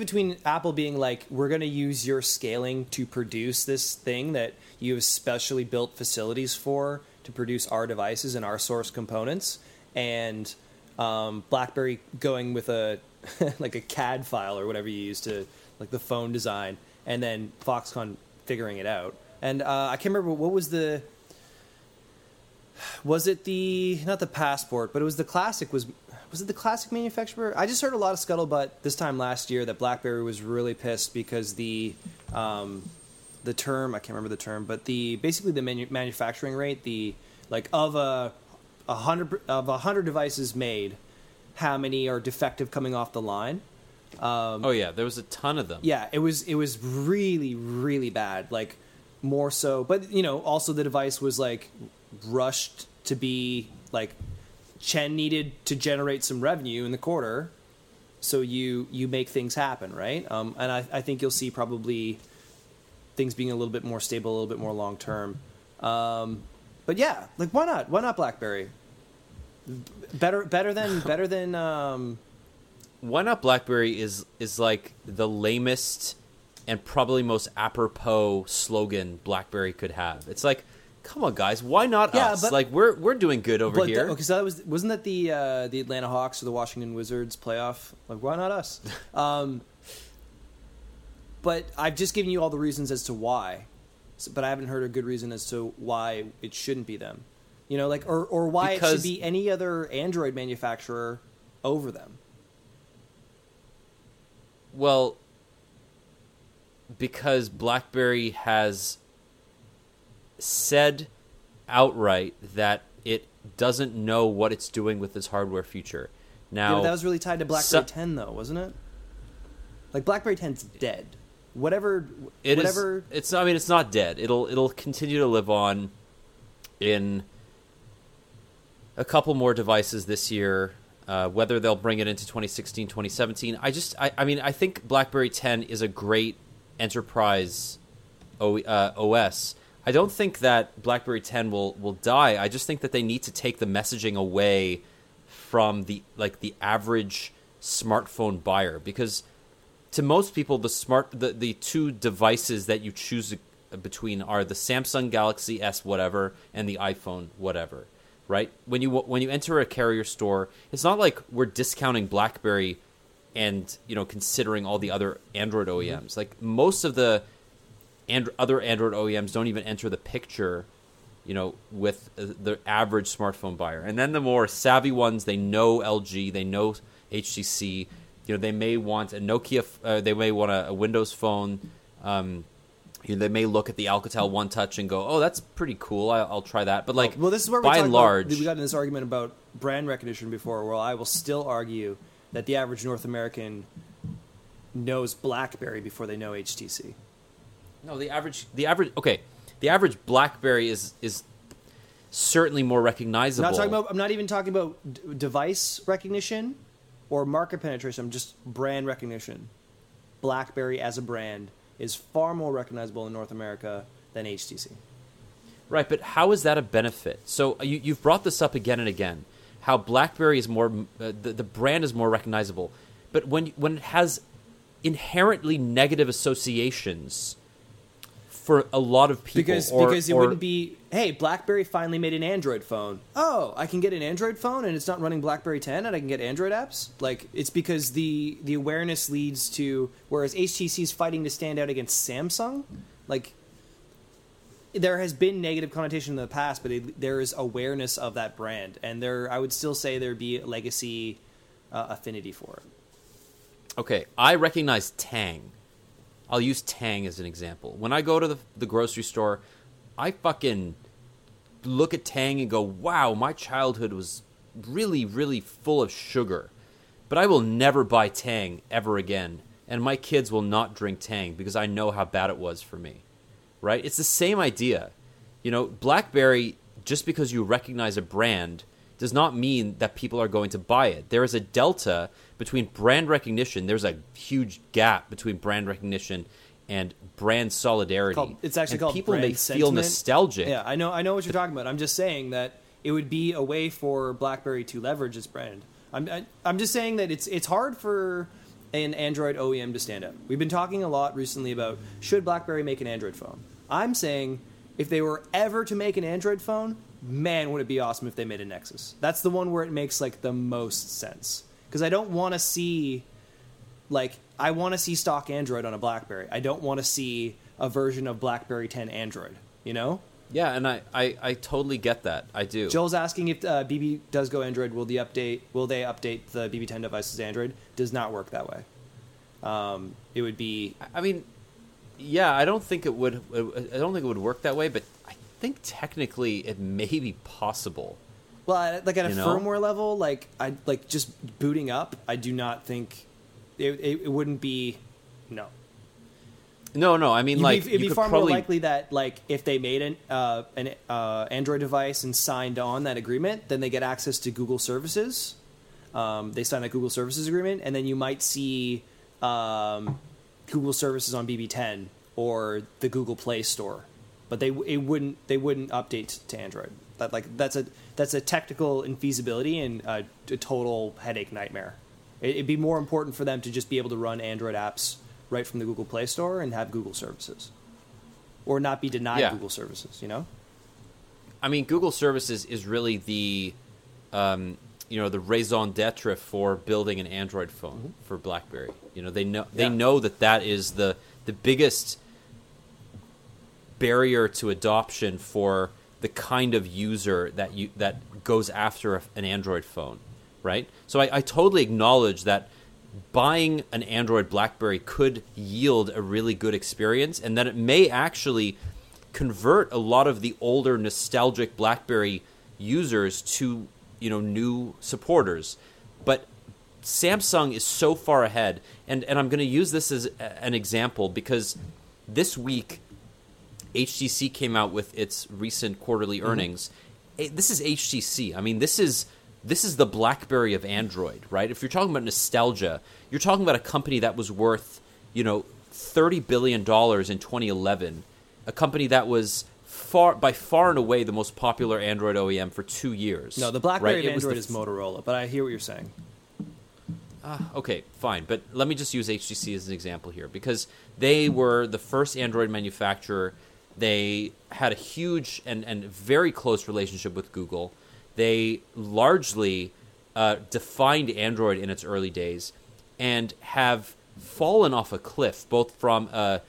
between Apple being like, we're going to use your scaling to produce this thing that you have specially built facilities for to produce our devices and our source components, and um, BlackBerry going with a like a CAD file or whatever you use to like the phone design, and then Foxconn figuring it out. And uh, I can't remember what was the was it the not the passport, but it was the classic was was it the classic manufacturer? I just heard a lot of scuttlebutt this time last year that BlackBerry was really pissed because the um, the term I can't remember the term, but the basically the manu- manufacturing rate, the like of a a hundred of a hundred devices made, how many are defective coming off the line? oh yeah, there was a ton of them. Yeah, it was it was really really bad. Like more so, but you know, also the device was like rushed to be like Chen needed to generate some revenue in the quarter, so you you make things happen, right? Um, and I, I think you'll see probably things being a little bit more stable, a little bit more long term. Um, but yeah, like why not? Why not BlackBerry? Better better than better than um, Why not BlackBerry is is like the lamest and probably most apropos slogan BlackBerry could have. It's like, come on, guys, why not Yeah, us? but- like we're we're doing good over here. okay, so that was wasn't that the uh, the Atlanta Hawks or the Washington Wizards playoff? Like, why not us? um, but I've just given you all the reasons as to why, So- but I haven't heard a good reason as to why it shouldn't be them. You know, like or or why it should be any other Android manufacturer over them. Well, because BlackBerry has said outright that it doesn't know what it's doing with its hardware future. Now, Yeah, that was really tied to BlackBerry so- 10, though, wasn't it? Like BlackBerry 10's dead. Whatever, It is- whatever. It's. I mean, it's not dead. It'll. It'll continue to live on in a couple more devices this year. Uh, whether they'll bring it into 2016, 2017, I just. I, I mean, I think BlackBerry 10 is a great enterprise o, uh, OS. I don't think that BlackBerry 10 will will die. I just think that they need to take the messaging away from the like the average smartphone buyer because to most people the smart the, the two devices that you choose between are the Samsung Galaxy S whatever and the iPhone whatever, right? When you when you enter a carrier store, it's not like we're discounting BlackBerry and you know considering all the other Android mm-hmm. OEMs. Like most of the and other Android OEMs don't even enter the picture, you know, with the average smartphone buyer. And then the more savvy ones, they know LG, they know HTC. You know, they may want a Nokia, uh, they may want a, a Windows phone. Um, you know, they may look at the Alcatel One Touch and go, "Oh, that's pretty cool. I, I'll try that." But like, well, this is where by and about- large, we got in this argument about brand recognition before, where I will still argue that the average North American knows BlackBerry before they know HTC. No, the average, the average, okay, the average BlackBerry is is certainly more I'm recognizable. not talking about. I'm not even talking about d- device recognition or market penetration. I'm just brand recognition. BlackBerry as a brand is far more recognizable in North America than HTC. Right, but how is that a benefit? So uh, you, you've brought this up again and again. How BlackBerry is more, uh, the, the brand is more recognizable, but when when it has inherently negative associations for a lot of people, Because or- because it or- wouldn't be hey BlackBerry finally made an Android phone. Oh, I can get an Android phone and it's not running BlackBerry 10 and I can get Android apps. Like it's because the the awareness leads to whereas HTC is fighting to stand out against Samsung. Like there has been negative connotation in the past, but it, there is awareness of that brand, and there I would still say there'd be legacy uh, affinity for it. Okay, I recognize Tang. I'll use Tang as an example. When I go to the, the grocery store, I fucking look at Tang and go, wow, my childhood was really, really full of sugar. But I will never buy Tang ever again. And my kids will not drink Tang because I know how bad it was for me. Right? It's the same idea. You know, Blackberry, just because you recognize a brand, does not mean that people are going to buy it. There is a delta between brand recognition. There's a huge gap between brand recognition and brand solidarity. Called, it's actually And called people brand may feel nostalgic. Yeah, I know. I know what you're talking about. I'm just saying that it would be a way for BlackBerry to leverage its brand. I'm I, I'm just saying that it's it's hard for an Android OEM to stand up. We've been talking a lot recently about should BlackBerry make an Android phone. I'm saying if they were ever to make an Android phone, man, would it be awesome if they made a Nexus. That's the one where it makes like the most sense because I don't want to see like I want to see stock Android on a BlackBerry. I don't want to see a version of BlackBerry 10 Android. You know, Yeah, and I, I, I totally get that. I do. Joel's asking if uh, BB does go Android. Will the update? Will they update the BB10 devices Android? Does not work that way. Um, it would be I mean, yeah, I don't think it would. I don't think it would work that way, but I think technically it may be possible. Well, like at a You know? firmware level, like I like just booting up. I do not think it, it, it wouldn't be no. No, no, I mean You'd like be, it'd be far probably more likely that like if they made an uh, an uh, Android device and signed on that agreement, then they get access to Google services. Um, they sign a Google services agreement, and then you might see um, Google services on BB10 or the Google Play Store, but they it wouldn't they wouldn't update to Android. That like that's a that's a technical infeasibility and a, a total headache nightmare. It, it'd be more important for them to just be able to run Android apps right from the Google Play Store and have Google services, or not be denied Yeah. Google services. You know, I mean, Google Services is really the, um, you know, the raison d'être for building an Android phone for BlackBerry. You know, they know they Mm-hmm. Yeah. know that that is the the biggest barrier to adoption for the kind of user that you that goes after an Android phone, right? So I, I totally acknowledge that buying an Android BlackBerry could yield a really good experience, and that it may actually convert a lot of the older nostalgic BlackBerry users to you know new supporters. But Samsung is so far ahead, and and I'm going to use this as an example because this week HTC came out with its recent quarterly earnings. Eh, This is HTC. I mean, this is this is the BlackBerry of Android, right? If you're talking about nostalgia, you're talking about a company that was worth, you know, 30 billion dollars in 2011, a company that was far by far and away the most popular Android OEM for 2 years. no, the BlackBerry right? of It was Android is Motorola, but I hear what you're saying. okay, fine, but let me just use HTC as an example here because they were the first Android manufacturer They had a huge and, and very close relationship with Google. They largely uh, defined Android in its early days and have fallen off a cliff, both from a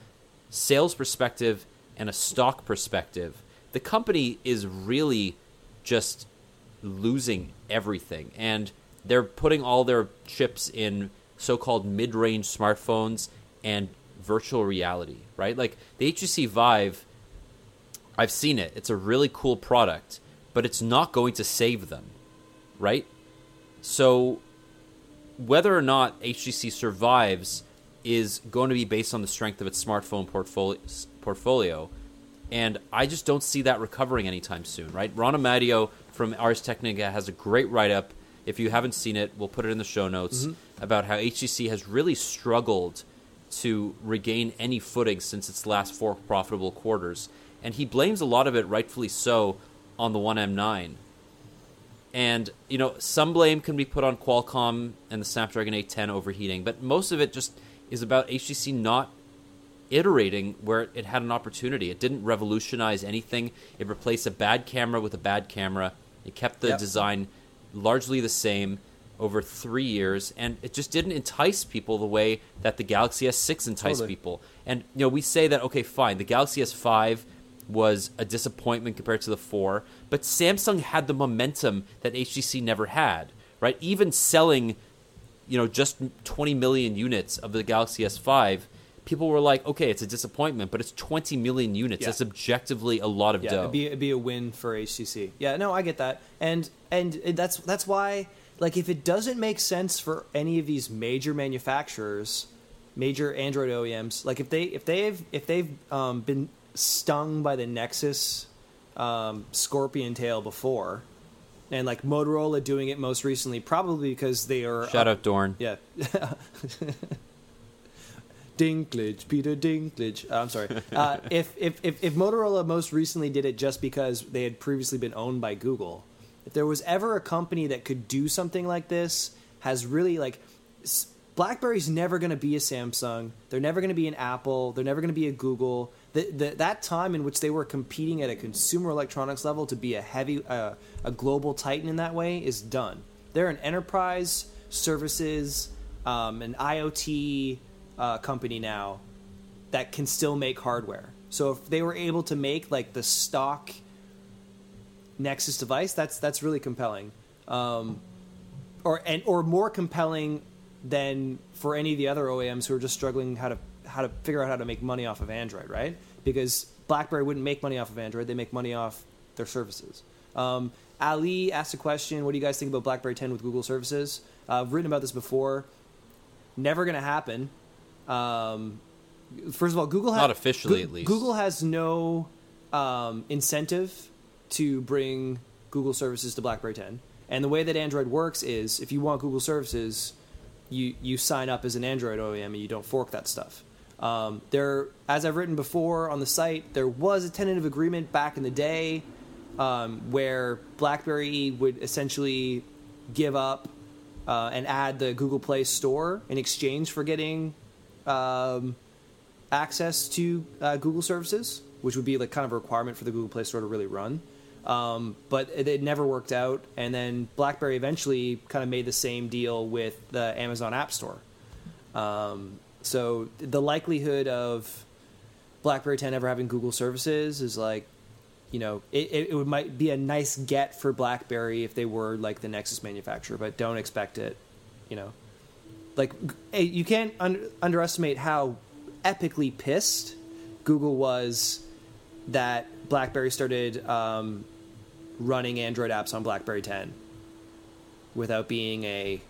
sales perspective and a stock perspective. The company is really just losing everything. And they're putting all their chips in so called mid range smartphones and virtual reality, right? Like the HTC Vive, I've seen it. It's a really cool product, but it's not going to save them, right? So whether or not HTC survives is going to be based on the strength of its smartphone portfolio. portfolio and I just don't see that recovering anytime soon, right? Ron Amadeo from Ars Technica has a great write up. If you haven't seen it, we'll put it in the show notes Mm-hmm. about how HTC has really struggled to regain any footing since its last four profitable quarters. And he blames a lot of it, rightfully so, on the One M9. And, you know, some blame can be put on Qualcomm and the Snapdragon 810 overheating, but most of it just is about HTC not iterating where it had an opportunity. It didn't revolutionize anything. It replaced a bad camera with a bad camera. It kept the Yep. design largely the same over three years, and it just didn't entice people the way that the Galaxy S6 enticed Totally. people. And you know, we say that okay, fine, the Galaxy S5 was a disappointment compared to the 4, but Samsung had the momentum that HTC never had, right? Even selling you know just 20 million units of the Galaxy S5, people were like, okay, it's a disappointment, but it's 20 million units. Yeah. That's objectively a lot of yeah, dough. it'd be, it'd be a win for HTC. Yeah, no, I get that, and and that's that's why like if it doesn't make sense for any of these major manufacturers, major Android OEMs, like if they if they've if they've um, been stung by the Nexus um, Scorpion tail before, and like Motorola doing it most recently, probably because they are Shout out Dorn. yeah. Dinklage, Peter Dinklage. Uh, I'm sorry. Uh, if, if, if, if Motorola most recently did it just because they had previously been owned by Google, if there was ever a company that could do something like this, has really like. BlackBerry's never going to be a Samsung. They're never going to be an Apple. They're never going to be a Google. The, the, that time in which they were competing at a consumer electronics level to be a heavy, uh, a global titan in that way is done. They're an enterprise services, um, an IoT uh, company now that can still make hardware. So if they were able to make like the stock Nexus device, that's that's really compelling, um, or and or more compelling than for any of the other OEMs who are just struggling how to how to figure out how to make money off of Android, right? Because BlackBerry wouldn't make money off of Android; they make money off their services. Um, Ali asked a question: What do you guys think about BlackBerry 10 with Google services? Uh, I've written about this before. Never going to happen. Um, first of all, Google ha- Not officially, Goo- at least. Google has no um, incentive to bring Google services to BlackBerry 10. And the way that Android works is, if you want Google services, you you sign up as an Android OEM and you don't fork that stuff. Um, there, as I've written before on the site, there was a tentative agreement back in the day um, where BlackBerry would essentially give up uh, and add the Google Play Store in exchange for getting um, access to uh, Google services, which would be like kind of a requirement for the Google Play Store to really run. Um, but it, it never worked out, and then BlackBerry eventually kind of made the same deal with the Amazon App Store. Um, so the likelihood of BlackBerry 10 ever having Google services is like, you know, it, it, would might be a nice get for BlackBerry if they were like the Nexus manufacturer, but don't expect it. You know, like you can't un- underestimate how epically pissed Google was that BlackBerry started um, running Android apps on BlackBerry 10 without being a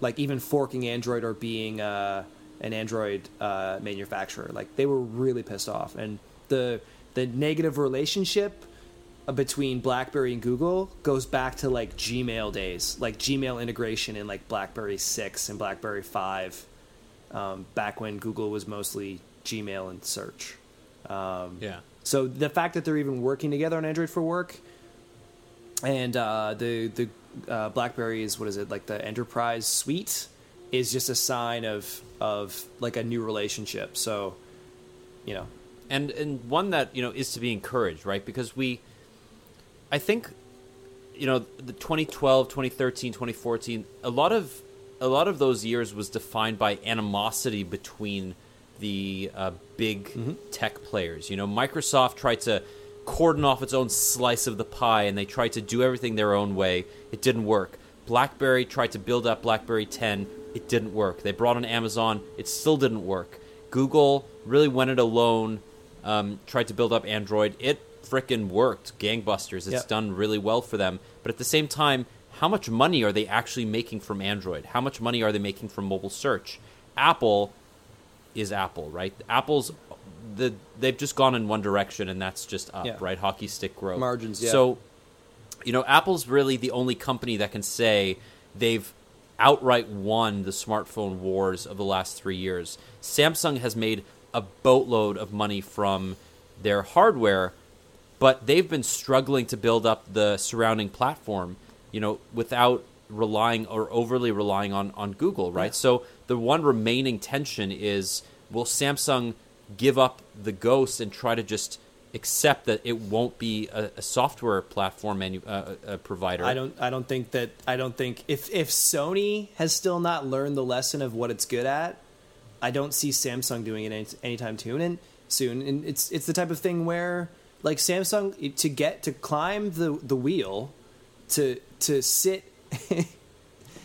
like even forking Android or being uh, an Android uh, manufacturer. Like they were really pissed off, and the the negative relationship uh, between BlackBerry and Google goes back to like Gmail days, like Gmail integration in like BlackBerry six and BlackBerry five, um, back when Google was mostly Gmail and search. Um, Yeah. so the fact that they're even working together on Android for work, and uh, the the uh, BlackBerry's what is it like the Enterprise Suite is just a sign of of like a new relationship. So, you know, and and one that you know is to be encouraged, right? Because we, I think, you know, the 2012, 2013, 2014, a lot of a lot of those years was defined by animosity between the uh, big tech players. You know, Microsoft tried to cordon off its own slice of the pie, and they tried to do everything their own way. It didn't work. BlackBerry tried to build up BlackBerry 10. It didn't work. They brought on Amazon. It still didn't work. Google really went it alone. Um, tried to build up Android. It frickin' worked, gangbusters. It's Yep. done really well for them. But at the same time, how much money are they actually making from Android? How much money are they making from mobile search? Apple is Apple, right? Apple's the they've just gone in one direction, and that's just up, Yeah. right? Hockey stick growth Margins, yeah. So, you know, Apple's really the only company that can say they've outright won the smartphone wars of the last three years. Samsung has made a boatload of money from their hardware, but they've been struggling to build up the surrounding platform, you know, without relying or overly relying on, on Google, right? So the one remaining tension is will Samsung give up the ghost and try to just accept that it won't be a, a software platform manu- uh, uh, provider? I don't. I don't think that. I don't think if if Sony has still not learned the lesson of what it's good at, I don't see Samsung doing it any, anytime soon. And soon, and it's it's the type of thing where like Samsung to get to climb the the wheel, to to sit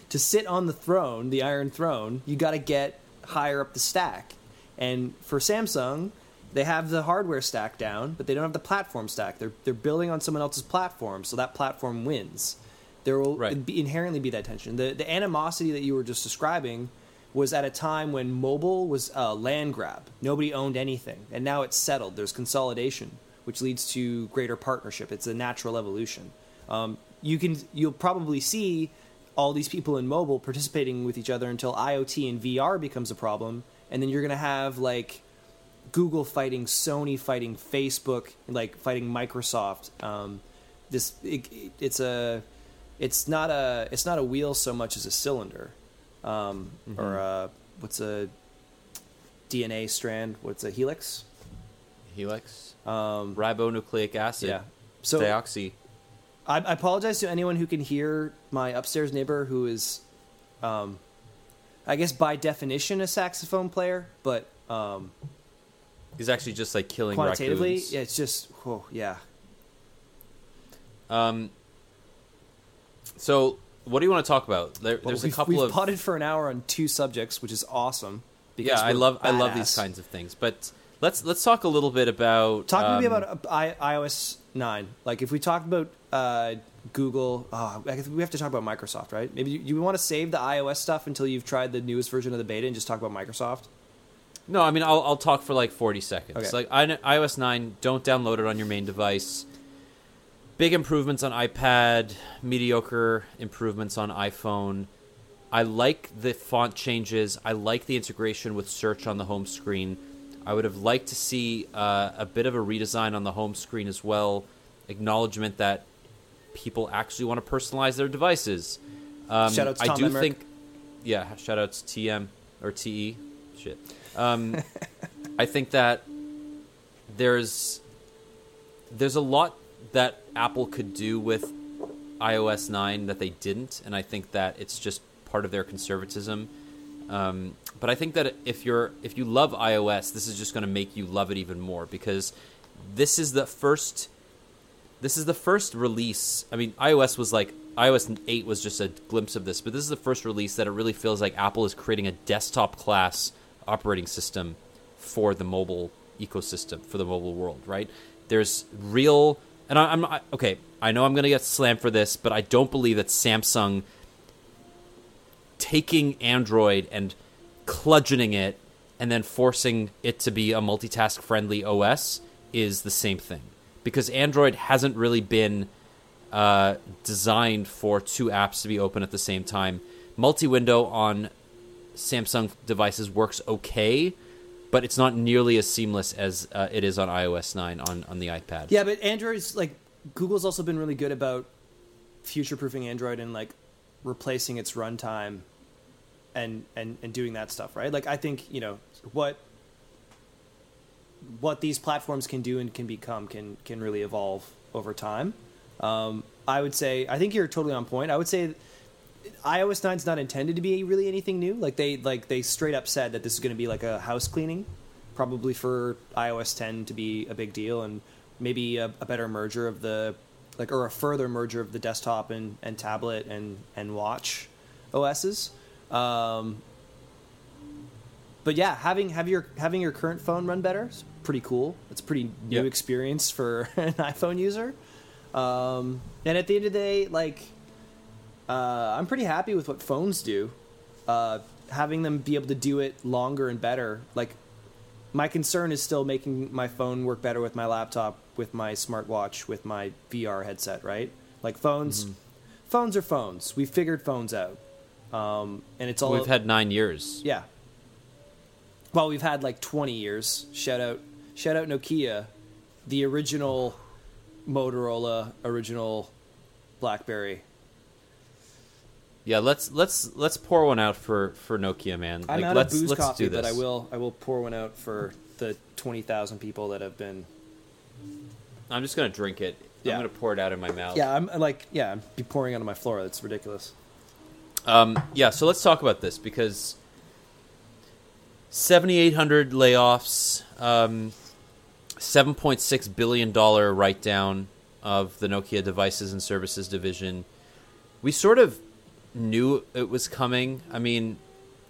to sit on the throne, the Iron Throne, you got to get higher up the stack. And for Samsung, they have the hardware stack down, but they don't have the platform stack. They're they're building on someone else's platform, so that platform wins. There will Right. be inherently be that tension. The the animosity that you were just describing was at a time when mobile was a land grab. Nobody owned anything, and now it's settled. There's consolidation, which leads to greater partnership. It's a natural evolution. Um, you can you'll probably see all these people in mobile participating with each other until IoT and VR becomes a problem, and then you're gonna have like Google fighting Sony, fighting Facebook, like fighting Microsoft. Um, this it, it's a it's not a it's not a wheel so much as a cylinder, um, or a, what's a DNA strand? What's a helix? Helix, Um, ribonucleic acid, yeah. So deoxy. I, I apologize to anyone who can hear my upstairs neighbor who is, um, I guess by definition a saxophone player, but um, He's actually just like killing quantitatively, raccoons. yeah, it's just whoa, yeah. Um. So, what do you want to talk about? There, Well, there's a couple we've of potted for an hour on two subjects, which is awesome. because yeah. I love I love these kinds of things. But let's let's talk a little bit about Talk to me um, about uh, I, iOS nine. Like if we talk about uh, Google, oh, I guess we have to talk about Microsoft, right? Maybe you, you want to save the iOS stuff until you've tried the newest version of the beta and just talk about Microsoft. No, I mean I'll I'll talk for like 40 seconds. Okay. Like I, iOS 9, don't download it on your main device. Big improvements on iPad, mediocre improvements on iPhone. I like the font changes. I like the integration with search on the home screen. I would have liked to see uh, a bit of a redesign on the home screen as well. Acknowledgement that people actually want to personalize their devices. Um, Shout out to I Tom do Emmerich. think, yeah. Shout out to TM or TE. Shit. Um, I think that there's there's a lot that Apple could do with iOS 9 that they didn't, and I think that it's just part of their conservatism. Um, but I think that if you're if you love iOS, this is just going to make you love it even more because this is the first this is the first release. I mean, iOS was like iOS 8 was just a glimpse of this, but this is the first release that it really feels like Apple is creating a desktop class operating system for the mobile ecosystem, for the mobile world, right? There's real and I, I'm not, okay, I know I'm going to get slammed for this, but I don't believe that Samsung taking Android and cludgeoning it and then forcing it to be a multitask friendly OS is the same thing. Because Android hasn't really been uh, designed for two apps to be open at the same time. Multi window on Samsung devices works okay, but it's not nearly as seamless as uh, it is on iOS 9 on, on the iPad. Yeah, but Android's like Google's also been really good about future proofing Android and like replacing its runtime and, and and doing that stuff, right? Like I think, you know, what what these platforms can do and can become can can really evolve over time. Um, I would say I think you're totally on point. I would say iOS 9 is not intended to be really anything new. Like they like they straight up said that this is going to be like a house cleaning, probably for iOS 10 to be a big deal and maybe a, a better merger of the like or a further merger of the desktop and, and tablet and and watch OSs. Um, but yeah, having have your having your current phone run better is pretty cool. It's a pretty new Yep. experience for an iPhone user. Um, and at the end of the day, like uh, I'm pretty happy with what phones do. Uh, having them be able to do it longer and better. Like my concern is still making my phone work better with my laptop, with my smartwatch, with my VR headset. Right? Like phones, phones are phones. We figured phones out, um, and it's all We've had nine years. yeah. Well, we've had like 20 years. Shout out, shout out Nokia, the original Motorola, original BlackBerry. Yeah, let's let's let's pour one out for for Nokia, man. I'm like, out let's of booze let's coffee, do this. but I will I will pour one out for the 20,000 people that have been. I'm just gonna drink it. Yeah. I'm gonna pour it out in my mouth. Yeah, I'm like yeah, I'm be pouring it on my floor. That's ridiculous. Um, yeah, so let's talk about this because 7,800 layoffs, um, 7.6 billion dollar write down of the Nokia devices and services division. We sort of knew it was coming. I mean,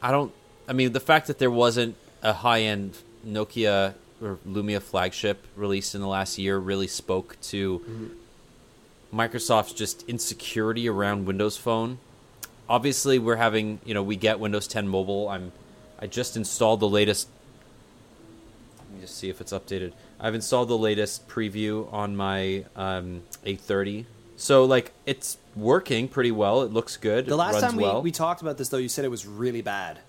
I don't. I mean, the fact that there wasn't a high end Nokia or Lumia flagship released in the last year really spoke to Microsoft's just insecurity around Windows Phone. Obviously, we're having you know we get Windows 10 Mobile. I'm I just installed the latest. Let me just see if it's updated. I've installed the latest preview on my um, 830. So like it's working pretty well. It looks good. The last runs time we, well. we talked about this though, you said it was really bad.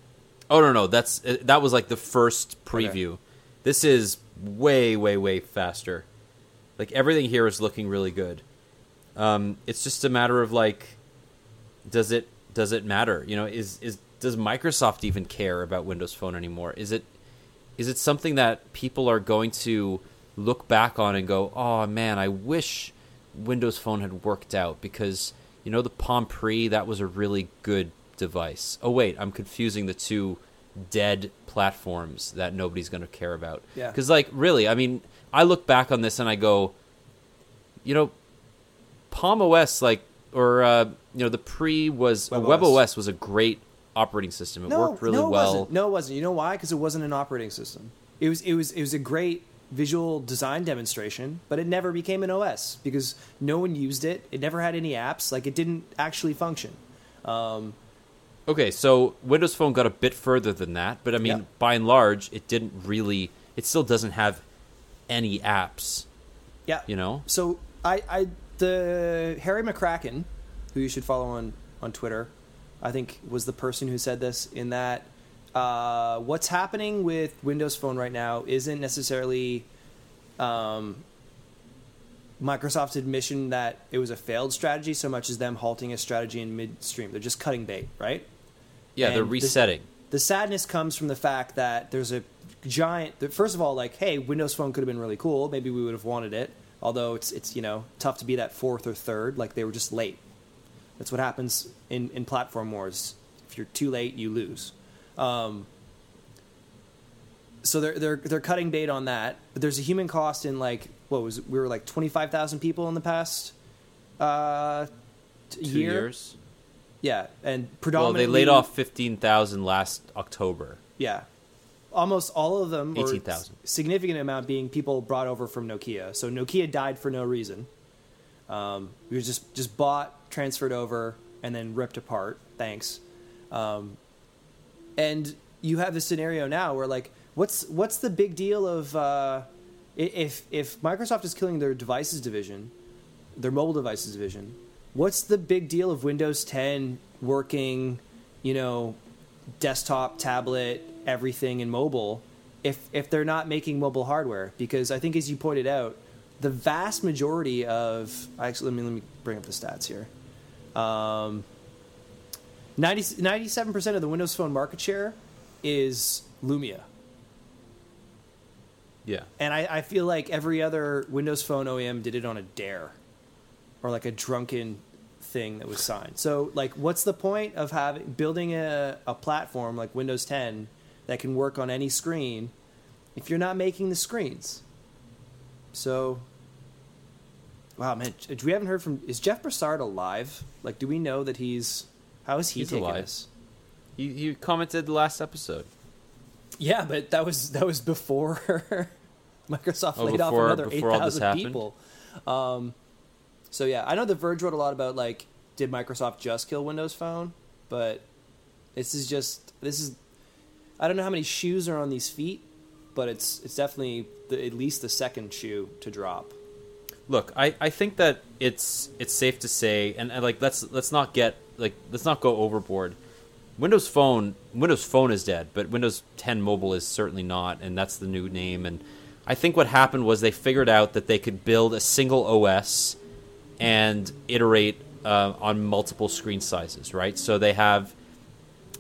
Oh no no that's that was like the first preview. This is way way way faster. Like everything here is looking really good. Um, it's just a matter of like, does it does it matter? You know, is is does Microsoft even care about Windows Phone anymore? Is it is it something that people are going to look back on and go, oh man, I wish Windows Phone had worked out because you know the Palm Pre that was a really good device. Oh wait, I'm confusing the two dead platforms that nobody's going to care about. Yeah. Because like really, I mean, I look back on this and I go, you know, Palm OS like or uh, you know the Pre was Web Web OS. OS was a great operating system. It no, worked really no, it well. Wasn't. No, it wasn't. You know why? Because it wasn't an operating system. It was. It was. It was a great visual design demonstration, but it never became an OS because no one used it. It never had any apps. Like it didn't actually function. Um, Okay, so Windows Phone got a bit further than that, but I mean, Yeah. by and large, it didn't really. It still doesn't have any apps. yeah. You know. So I, I, the Harry McCracken, who you should follow on on Twitter, I think was the person who said this. In that, uh, what's happening with Windows Phone right now isn't necessarily um, Microsoft's admission that it was a failed strategy, so much as them halting a strategy in midstream. They're just cutting bait, right? Yeah, they're And the- resetting. the sadness comes from the fact that there's a giant first of all like hey windows phone could have been really cool maybe we would have wanted it although it's it's you know tough to be that fourth or third like they were just late that's what happens in in platform wars if you're too late you lose um, so they're they're they're cutting bait on that but there's a human cost in like what was it? we were like 25,000 people in the past uh Two year years. yeah and Well, predominantly they laid off fifteen thousand last October. Yeah. Almost all of them, 18,000. significant amount being people brought over from Nokia. So Nokia died for no reason. Um, we were just just bought, transferred over, and then ripped apart. Thanks. Um, and you have this scenario now where like, what's what's the big deal of uh, if if Microsoft is killing their devices division, their mobile devices division, what's the big deal of Windows 10 working, you know, desktop, tablet, everything in mobile if if they're not making mobile hardware because I think as you pointed out the vast majority of actually let me let me bring up the stats here. Um 90, 97% of the Windows Phone market share is Lumia. Yeah. And I, I feel like every other Windows Phone OEM did it on a dare or like a drunken thing that was signed. So like what's the point of having building a, a platform like Windows 10 that can work on any screen if you're not making the screens? So Wow, man, we haven't heard from is Jeff Broussard alive? Like do we know that he's how is he He's taking alive. this? You, you commented the last episode. Yeah, but that was that was before Microsoft Oh, laid off another eight before all this thousand happened? people. Um, so yeah, I know The Verge wrote a lot about like, did Microsoft just kill Windows Phone? But this is just this is I don't know how many shoes are on these feet, but it's it's definitely the, at least the second shoe to drop. Look, I, I think that it's it's safe to say, and, and like let's let's not get like let's not go overboard. Windows Phone Windows Phone is dead, but Windows 10 Mobile is certainly not, and that's the new name. And I think what happened was they figured out that they could build a single OS and iterate uh, on multiple screen sizes, right? So they have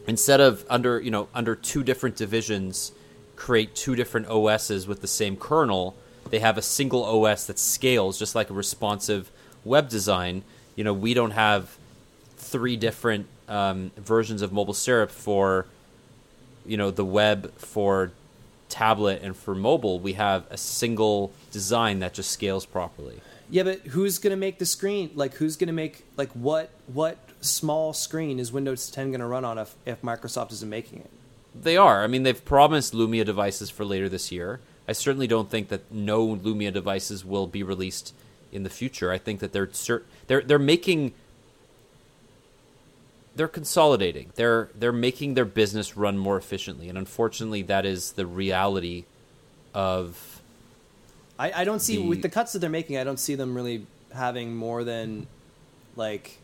instead of under you know under two different divisions create two different OSs with the same kernel, they have a single OS that scales just like a responsive web design. You know, we don't have three different um, versions of MobileSyrup for you know the web for tablet and for mobile we have a single design that just scales properly Yeah, but who's gonna make the screen? Like, who's gonna make like what what small screen is Windows 10 gonna run on if if Microsoft isn't making it? They are. I mean, they've promised Lumia devices for later this year. I certainly don't think that no Lumia devices will be released in the future. I think that they're cer- they're they're making they're consolidating. They're they're making their business run more efficiently, and unfortunately, that is the reality of I, I don't see The- with the cuts that they're making. I don't see them really having more than like.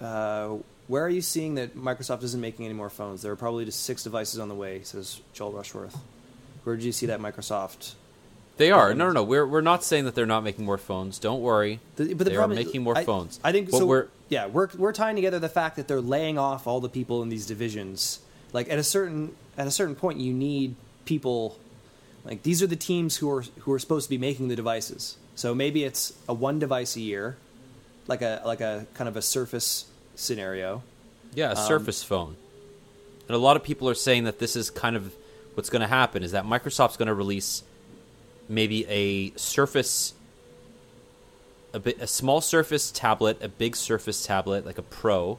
Uh, where are you seeing that Microsoft isn't making any more phones? There are probably just six devices on the way, says Joel Rushworth. Where did you see that Microsoft? they are. No, no, no. We're we're not saying that they're not making more phones. Don't worry. The, but the they problem are is- making more I- phones. I think But so. We're, yeah, we're we're tying together the fact that they're laying off all the people in these divisions. Like at a certain at a certain point, you need people. Like these are the teams who are who are supposed to be making the devices. So maybe it's a one device a year, like a like a kind of a Surface scenario. Yeah, a um, Surface phone. And a lot of people are saying that this is kind of what's going to happen is that Microsoft's going to release maybe a Surface a bit a small Surface tablet, a big Surface tablet like a Pro,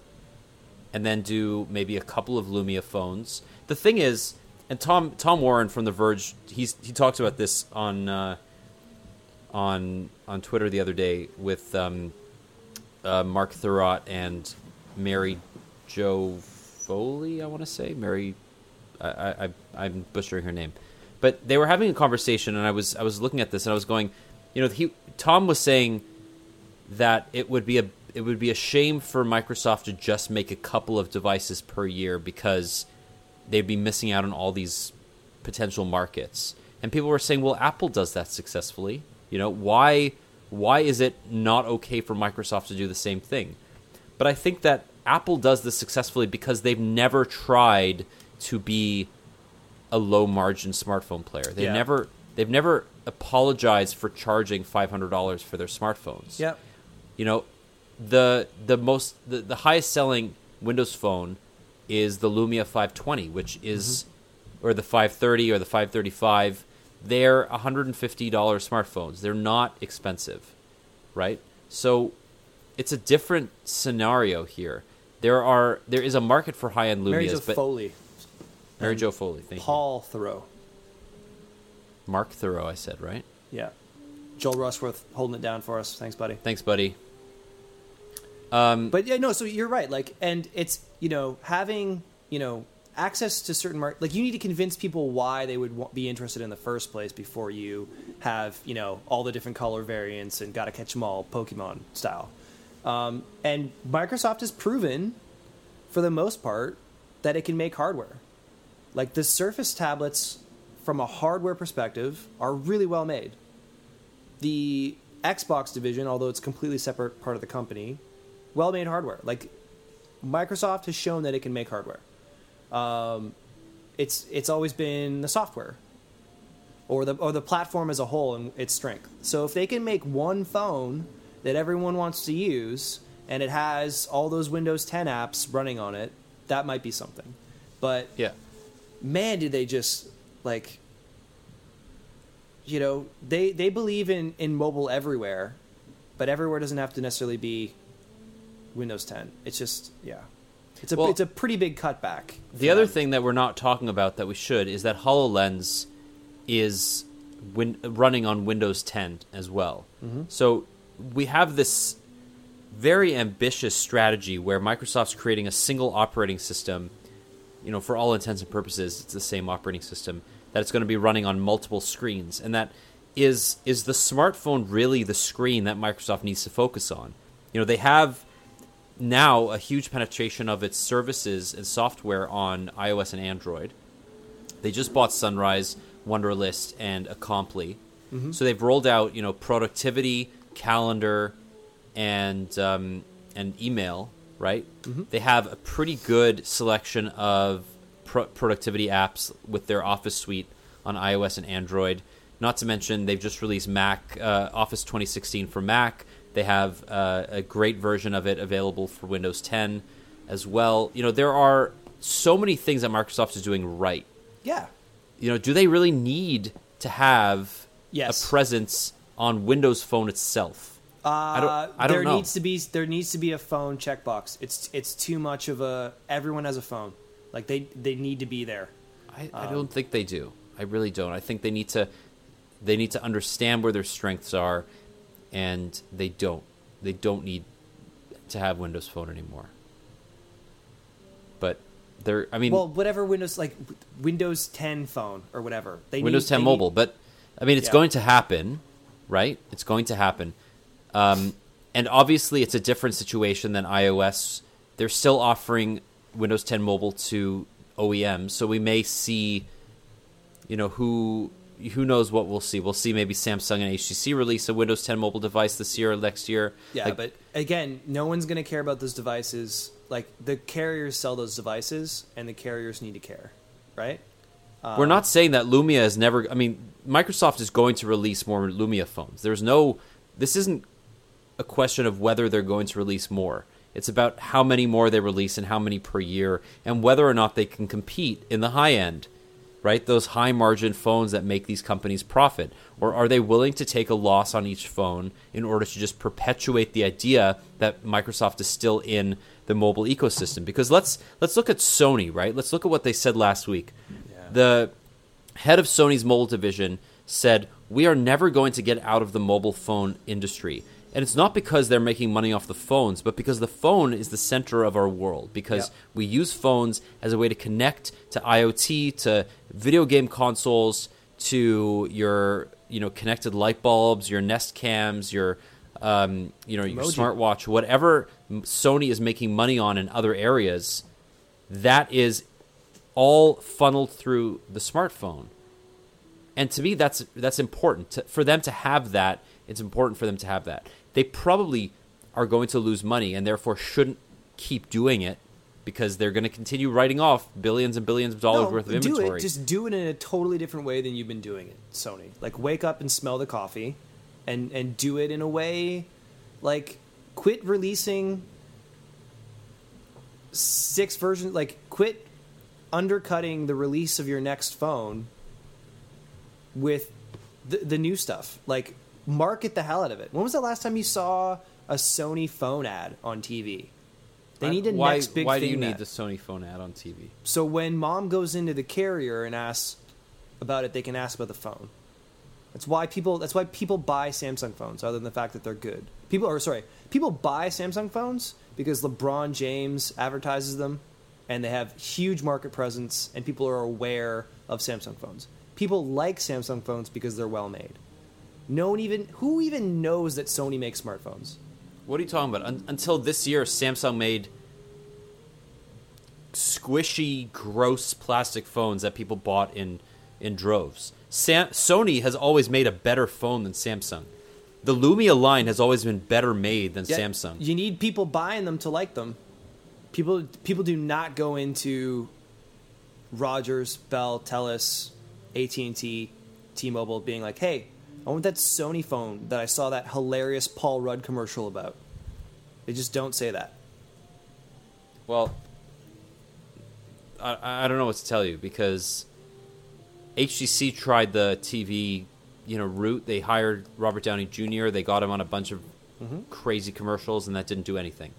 and then do maybe a couple of Lumia phones. The thing is, and Tom Tom Warren from The Verge, he's he talked about this on uh, on on Twitter the other day with um, uh, Mark Thurrott and Mary Jo Foley, I want to say Mary. I, I I'm butchering her name, but they were having a conversation, and I was I was looking at this, and I was going, you know, he Tom was saying that it would be a it would be a shame for Microsoft to just make a couple of devices per year because they'd be missing out on all these potential markets. And people were saying, "Well, Apple does that successfully. You know, why why is it not okay for Microsoft to do the same thing?" But I think that Apple does this successfully because they've never tried to be a low margin smartphone player. They've Yeah. never they've never apologized for charging five hundred dollars for their smartphones. Yep. You know, the the most the, the highest selling Windows phone is the Lumia 520, which is mm-hmm. or the 530 or the 535. They're $150 smartphones. They're not expensive, right? So it's a different scenario here. There are there is a market for high end Lumias, Mary Jo Foley, Mary Jo Foley, thank Paul Thurrott. Mark Thurrott, I said right. Yeah, Joel Rushworth holding it down for us. Thanks, buddy. Thanks, buddy. Um, But yeah, no. So you're right. Like, and it's you know having you know access to certain market. Like, you need to convince people why they would be interested in the first place before you have you know all the different color variants and got to catch them all, Pokemon style. Um, and Microsoft has proven, for the most part, that it can make hardware. Like the Surface tablets, from a hardware perspective, are really well made. The Xbox division, although it's completely separate part of the company, well made hardware. Like Microsoft has shown that it can make hardware. Um, it's it's always been the software or the or the platform as a whole and its strength. So if they can make one phone that everyone wants to use and it has all those Windows 10 apps running on it, that might be something. But Yeah. man, did they just like you know they they believe in in mobile everywhere, but everywhere doesn't have to necessarily be Windows 10. It's just yeah, it's a Well- it's a pretty big cutback. The other them. thing that we're not talking about that we should is that HoloLens is win- running on Windows 10 as well. Mm-hmm. So we have this very ambitious strategy where Microsoft's creating a single operating system. You know, for all intents and purposes, it's the same operating system that it's going to be running on multiple screens, and that is is the smartphone really the screen that Microsoft needs to focus on? You know, they have now a huge penetration of its services and software on iOS and Android. They just bought Sunrise, Wunderlist, and Acompli. So they've rolled out, you know, productivity, calendar, and um, and email. Right? They have a pretty good selection of pro- productivity apps with their Office suite on iOS and Android. Not to mention, they've just released Mac uh, Office 2016 for Mac. They have uh, a great version of it available for Windows 10 as well. You know, there are so many things that Microsoft is doing right. yeah. You know, do they really need to have Yes. a presence on Windows Phone itself? I don't. I don't there know. needs to be there needs to be a phone checkbox. It's it's too much of a everyone has a phone. Like they they need to be there. I, Um, I don't think they do. I really don't. I think they need to they need to understand where their strengths are, and they don't. They don't need to have Windows Phone anymore. But they're. I mean, Well, whatever Windows like Windows 10 phone or whatever. They Windows need, 10 they mobile. Need, But I mean, it's Yeah. going to happen, right? It's going to happen. Um, and obviously, it's a different situation than iOS. They're still offering Windows 10 mobile to OEMs, so we may see, you know, who who knows what we'll see. We'll see maybe Samsung and HTC release a Windows 10 mobile device this year or next year. yeah, Like, but again, no one's going to care about those devices. Like the carriers sell those devices and the carriers need to care, right? We're not um, saying that Lumia is never. I mean, Microsoft is going to release more Lumia phones. There's no. This isn't a question of whether they're going to release more. It's about how many more they release and how many per year, and whether or not they can compete in the high end, right? Those high margin phones that make these companies profit. Or are they willing to take a loss on each phone in order to just perpetuate the idea that Microsoft is still in the mobile ecosystem? Because let's let's look at Sony, right? Let's look at what they said last week. The head of Sony's mobile division said, We are never going to get out of the mobile phone industry. And it's not because they're making money off the phones, but because the phone is the center of our world. Because Yep. we use phones as a way to connect to IoT, to video game consoles, to your you know connected light bulbs, your Nest cams, your um, you know your Emoji. smartwatch, whatever Sony is making money on in other areas. That is all funneled through the smartphone and to me that's that's important to, for them to have that it's important for them to have that they probably are going to lose money and therefore shouldn't keep doing it because they're going to continue writing off billions and billions of dollars No, worth of do inventory it. Just do it in a totally different way than you've been doing it, Sony. Like wake up and smell the coffee, and and do it in a way, like quit releasing six versions. Like quit undercutting the release of your next phone with the, the new stuff. Like market the hell out of it. When was the last time you saw a Sony phone ad on TV? They need a why, next big why thing do you that- need the sony phone ad on tv so when mom goes into the carrier and asks about it, they can ask about the phone. That's why people. That's why people buy Samsung phones, other than the fact that they're good. People, or sorry, people buy Samsung phones because LeBron James advertises them, and they have huge market presence, and people are aware of Samsung phones. People like Samsung phones because they're well made. No one even who even knows that Sony makes smartphones. What are you talking about? Un- until this year, Samsung made squishy, gross plastic phones that people bought in in droves. Sam- Sony has always made a better phone than Samsung. The Lumia line has always been better made than Yeah, Samsung. You need people buying them to like them. People people do not go into Rogers, Bell, Telus, AT and T T-Mobile being like, "Hey, I want that Sony phone that I saw that hilarious Paul Rudd commercial about." They just don't say that. Well, I, I don't know what to tell you because HTC tried the TV, you know, route. They hired Robert Downey Jr. They got him on a bunch of mm-hmm. crazy commercials, and that didn't do anything.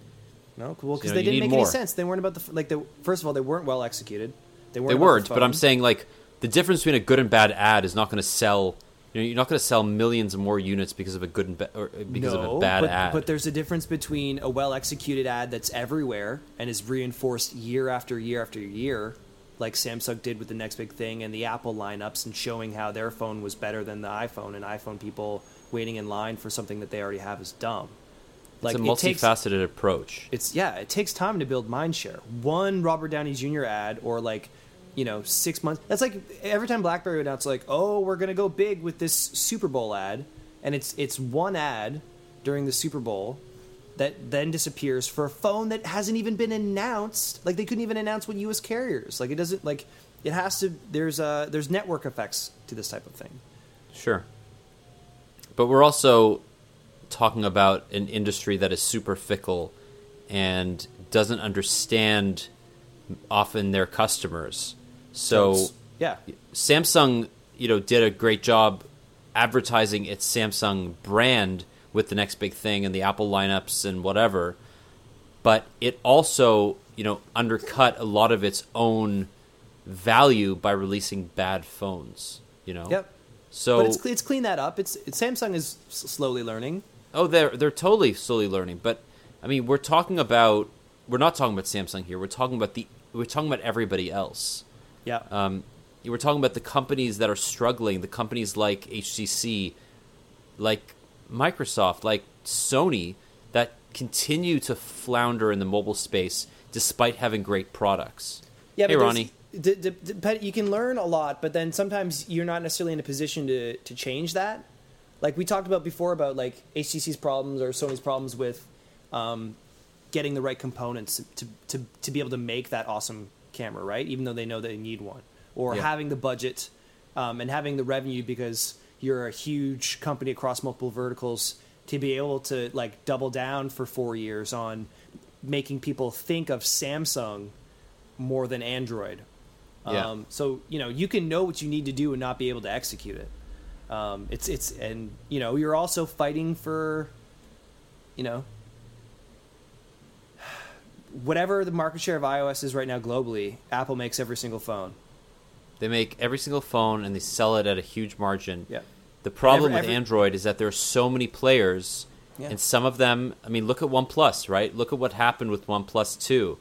No, well, because know, they didn't make more. any sense. They weren't about the like. The first of all, they weren't well executed. They weren't. They weren't, but I'm saying like the difference between a good and bad ad is not going to sell. You know, you're not going to sell millions of more units because of a good and ba- or because of a bad but, ad. But there's a difference between a well executed ad that's everywhere and is reinforced year after year after year, like Samsung did with the next big thing and the Apple lineups and showing how their phone was better than the iPhone and iPhone people waiting in line for something that they already have is dumb. Like it's a it takes- multifaceted approach. it's yeah, it takes time to build mindshare. One Robert Downey Jr. ad or like, you know, six months. That's like every time BlackBerry would announce like, oh, we're gonna go big with this Super Bowl ad, and it's it's one ad during the Super Bowl that then disappears for a phone that hasn't even been announced. Like they couldn't even announce what U.S. carriers. Like it doesn't like it has to. There's uh there's network effects to this type of thing. Sure. But we're also talking about an industry that is super fickle and doesn't understand often their customers. So it's- yeah, Samsung, you know, did a great job advertising its Samsung brand with the next big thing and the Apple lineups and whatever. But it also, you know, undercut a lot of its own value by releasing bad phones. You know. yep. So But it's it's cleaned that up. It's, it's Samsung is slowly learning. Oh, they're they're totally slowly learning. But I mean, we're talking about we're not talking about Samsung here. We're talking about the we're talking about everybody else. Yeah. Um, we're talking about the companies that are struggling. The companies like HTC, like Microsoft, like Sony, that continue to flounder in the mobile space despite having great products. Yeah, hey, but Ronnie. d- d- d- you can learn a lot, but then sometimes you're not necessarily in a position to to change that. Like we talked about before about like HTC's problems or Sony's problems with um, getting the right components to, to to be able to make that awesome camera, right? Even though they know they need one, or Yeah. having the budget um, and having the revenue because you're a huge company across multiple verticals to be able to like double down for four years on making people think of Samsung more than Android. Yeah. Um, so you know you can know what you need to do and not be able to execute it. Um, it's it's and you know you're also fighting for, you know, whatever the market share of iOS is right now globally. Apple makes every single phone. They make every single phone and they sell it at a huge margin. Yeah. The problem Every- with every- Android is that there are so many players, Yeah. and some of them. I mean, look at OnePlus, right? Look at what happened with OnePlus Two.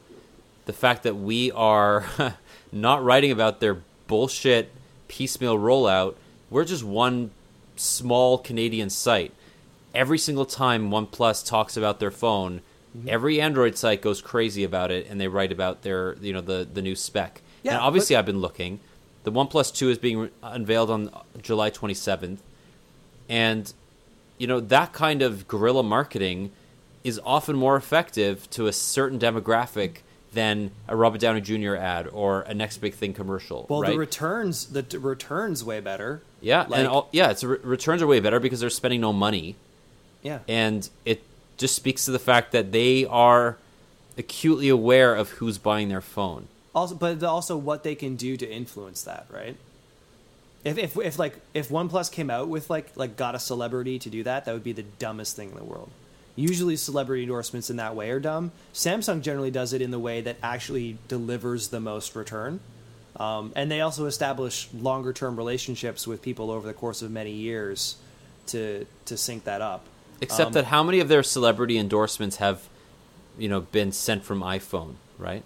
The fact that we are not writing about their bullshit piecemeal rollout. We're just one small Canadian site. Every single time OnePlus talks about their phone, Mm-hmm. every Android site goes crazy about it, and they write about their, you know, the the new spec. Yeah, and obviously, but- I've been looking. The OnePlus Two is being re- unveiled on July 27th, and you know that kind of guerrilla marketing is often more effective to a certain demographic than a Robert Downey Jr. ad or a next big thing commercial. Well, right? the returns the t- returns way better. yeah, like- and all, yeah, it's re- returns are way better because they're spending no money, Yeah, and it just speaks to the fact that they are acutely aware of who's buying their phone. also but also what they can do to influence that right? If, if, if like if OnePlus came out with like like got a celebrity to do that that would be the dumbest thing in the world. Usually celebrity endorsements in that way are dumb. Samsung generally does it in the way that actually delivers the most return. Um, and they also establish longer term relationships with people over the course of many years to to sync that up Except Um, that how many of their celebrity endorsements have, you know, been sent from iPhone, right?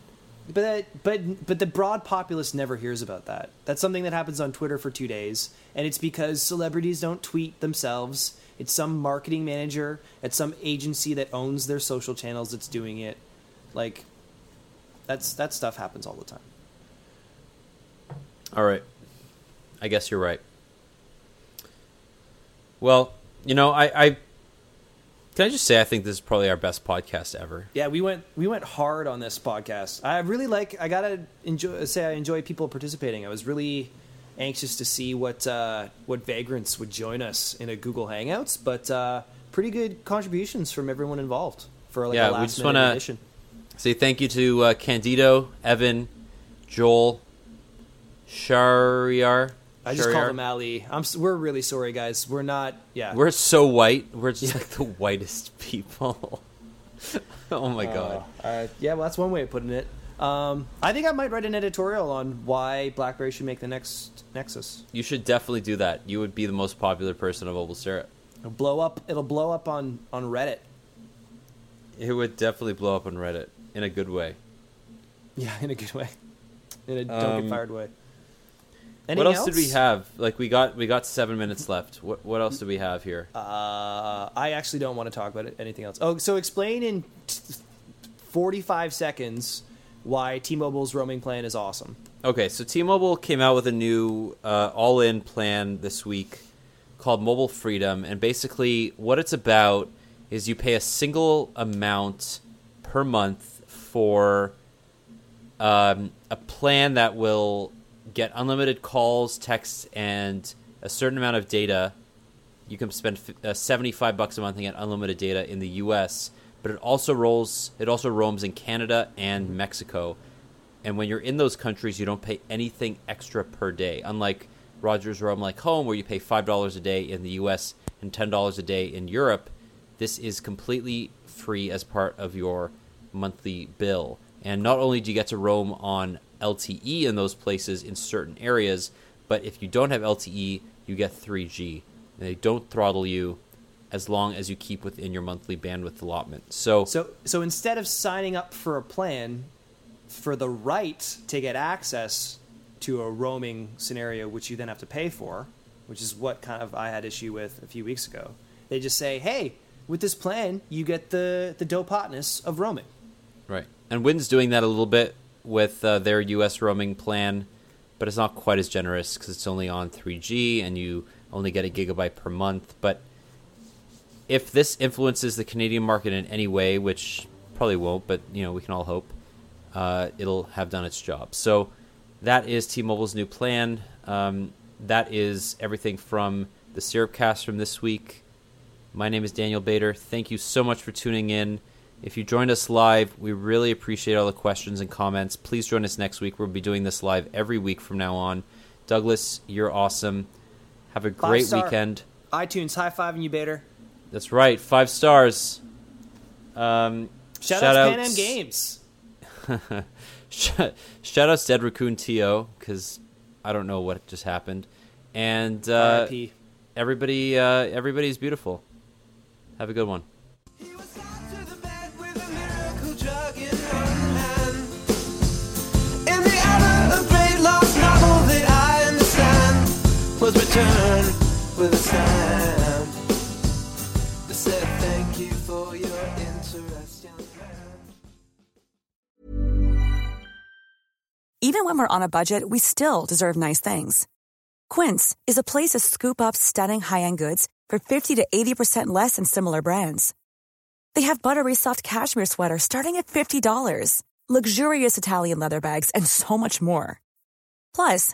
But that, but but the broad populace never hears about that. That's something that happens on Twitter for two days, and it's because celebrities don't tweet themselves. It's some marketing manager at some agency that owns their social channels that's doing it. Like, that's that stuff happens all the time. All right. I guess you're right. Well, you know, I, I can I just say I think this is probably our best podcast ever. Yeah, we went we went hard on this podcast. I really like. I gotta enjoy say I enjoy people participating. I was really anxious to see what uh, what vagrants would join us in a Google Hangouts. But uh, pretty good contributions from everyone involved for like Yeah, a we just minute wanna- edition. Say thank you to uh, Candido, Evan, Joel, Shariar. I just Shariar. called him Ali. I'm. We're really sorry, guys. We're not. Yeah. We're so white. We're just like the whitest people. oh my god. Uh, yeah, well, that's one way of putting it. Um, I think I might write an editorial on why BlackBerry should make the next Nexus. You should definitely do that. You would be the most popular person of MobileSyrup. It'll blow up. It'll blow up on on Reddit. It would definitely blow up on Reddit in a good way. Yeah, in a good way. In a don't Um, get fired way. What Anything else, did we have? Like we got we got seven minutes left. What what else do we have here? Uh, I actually don't want to talk about it, anything else. Oh, so explain in t- 45 seconds why T-Mobile's roaming plan is awesome. Okay, so T-Mobile came out with a new uh, all-in plan this week called Mobile Freedom, and basically what it's about is you pay a single amount per month for um, a plan that will get unlimited calls, texts, and a certain amount of data. You can spend uh, seventy-five bucks a month and get unlimited data in the U.S. But it also rolls. It also roams in Canada and Mexico. And when you're in those countries, you don't pay anything extra per day. Unlike Rogers Roam Like Home, where you pay five dollars a day in the U.S. and ten dollars a day in Europe, this is completely free as part of your monthly bill. And not only do you get to roam on LTE in those places in certain areas, but if you don't have LTE, you get 3G. And they don't throttle you as long as you keep within your monthly bandwidth allotment. So, So, so instead of signing up for a plan for the right to get access to a roaming scenario, which you then have to pay for, which is what kind of I had issue with a few weeks ago, they just say, "Hey, with this plan, you get the the dope hotness of roaming." Right. And Wind's doing that a little bit with uh, their US roaming plan, but it's not quite as generous because it's only on 3G and you only get a gigabyte per month. But if this influences the Canadian market in any way, which probably won't, but you know we can all hope, uh, it'll have done its job. So that is T-Mobile's new plan. Um, that is everything from the Syrupcast from this week. My name is Daniel Bader. Thank you so much for tuning in. If you joined us live, we really appreciate all the questions and comments. Please join us next week. We'll be doing this live every week from now on. Douglas, you're awesome. Have a great Five-star. weekend. iTunes high fiving you, Bader. That's right, five stars. Um, Shout, out to Pan Am Games. Shout, shout outs to Ed Raccoon T.O. because I don't know what just happened. And uh, everybody, uh, everybody's beautiful. Have a good one. Was returned with a said thank you for your interest, young man. Even when we're on a budget, we still deserve nice things. Quince is a place to scoop up stunning high-end goods for 50 to 80% less than similar brands. They have buttery soft cashmere sweaters starting at $50, luxurious Italian leather bags, and so much more. Plus,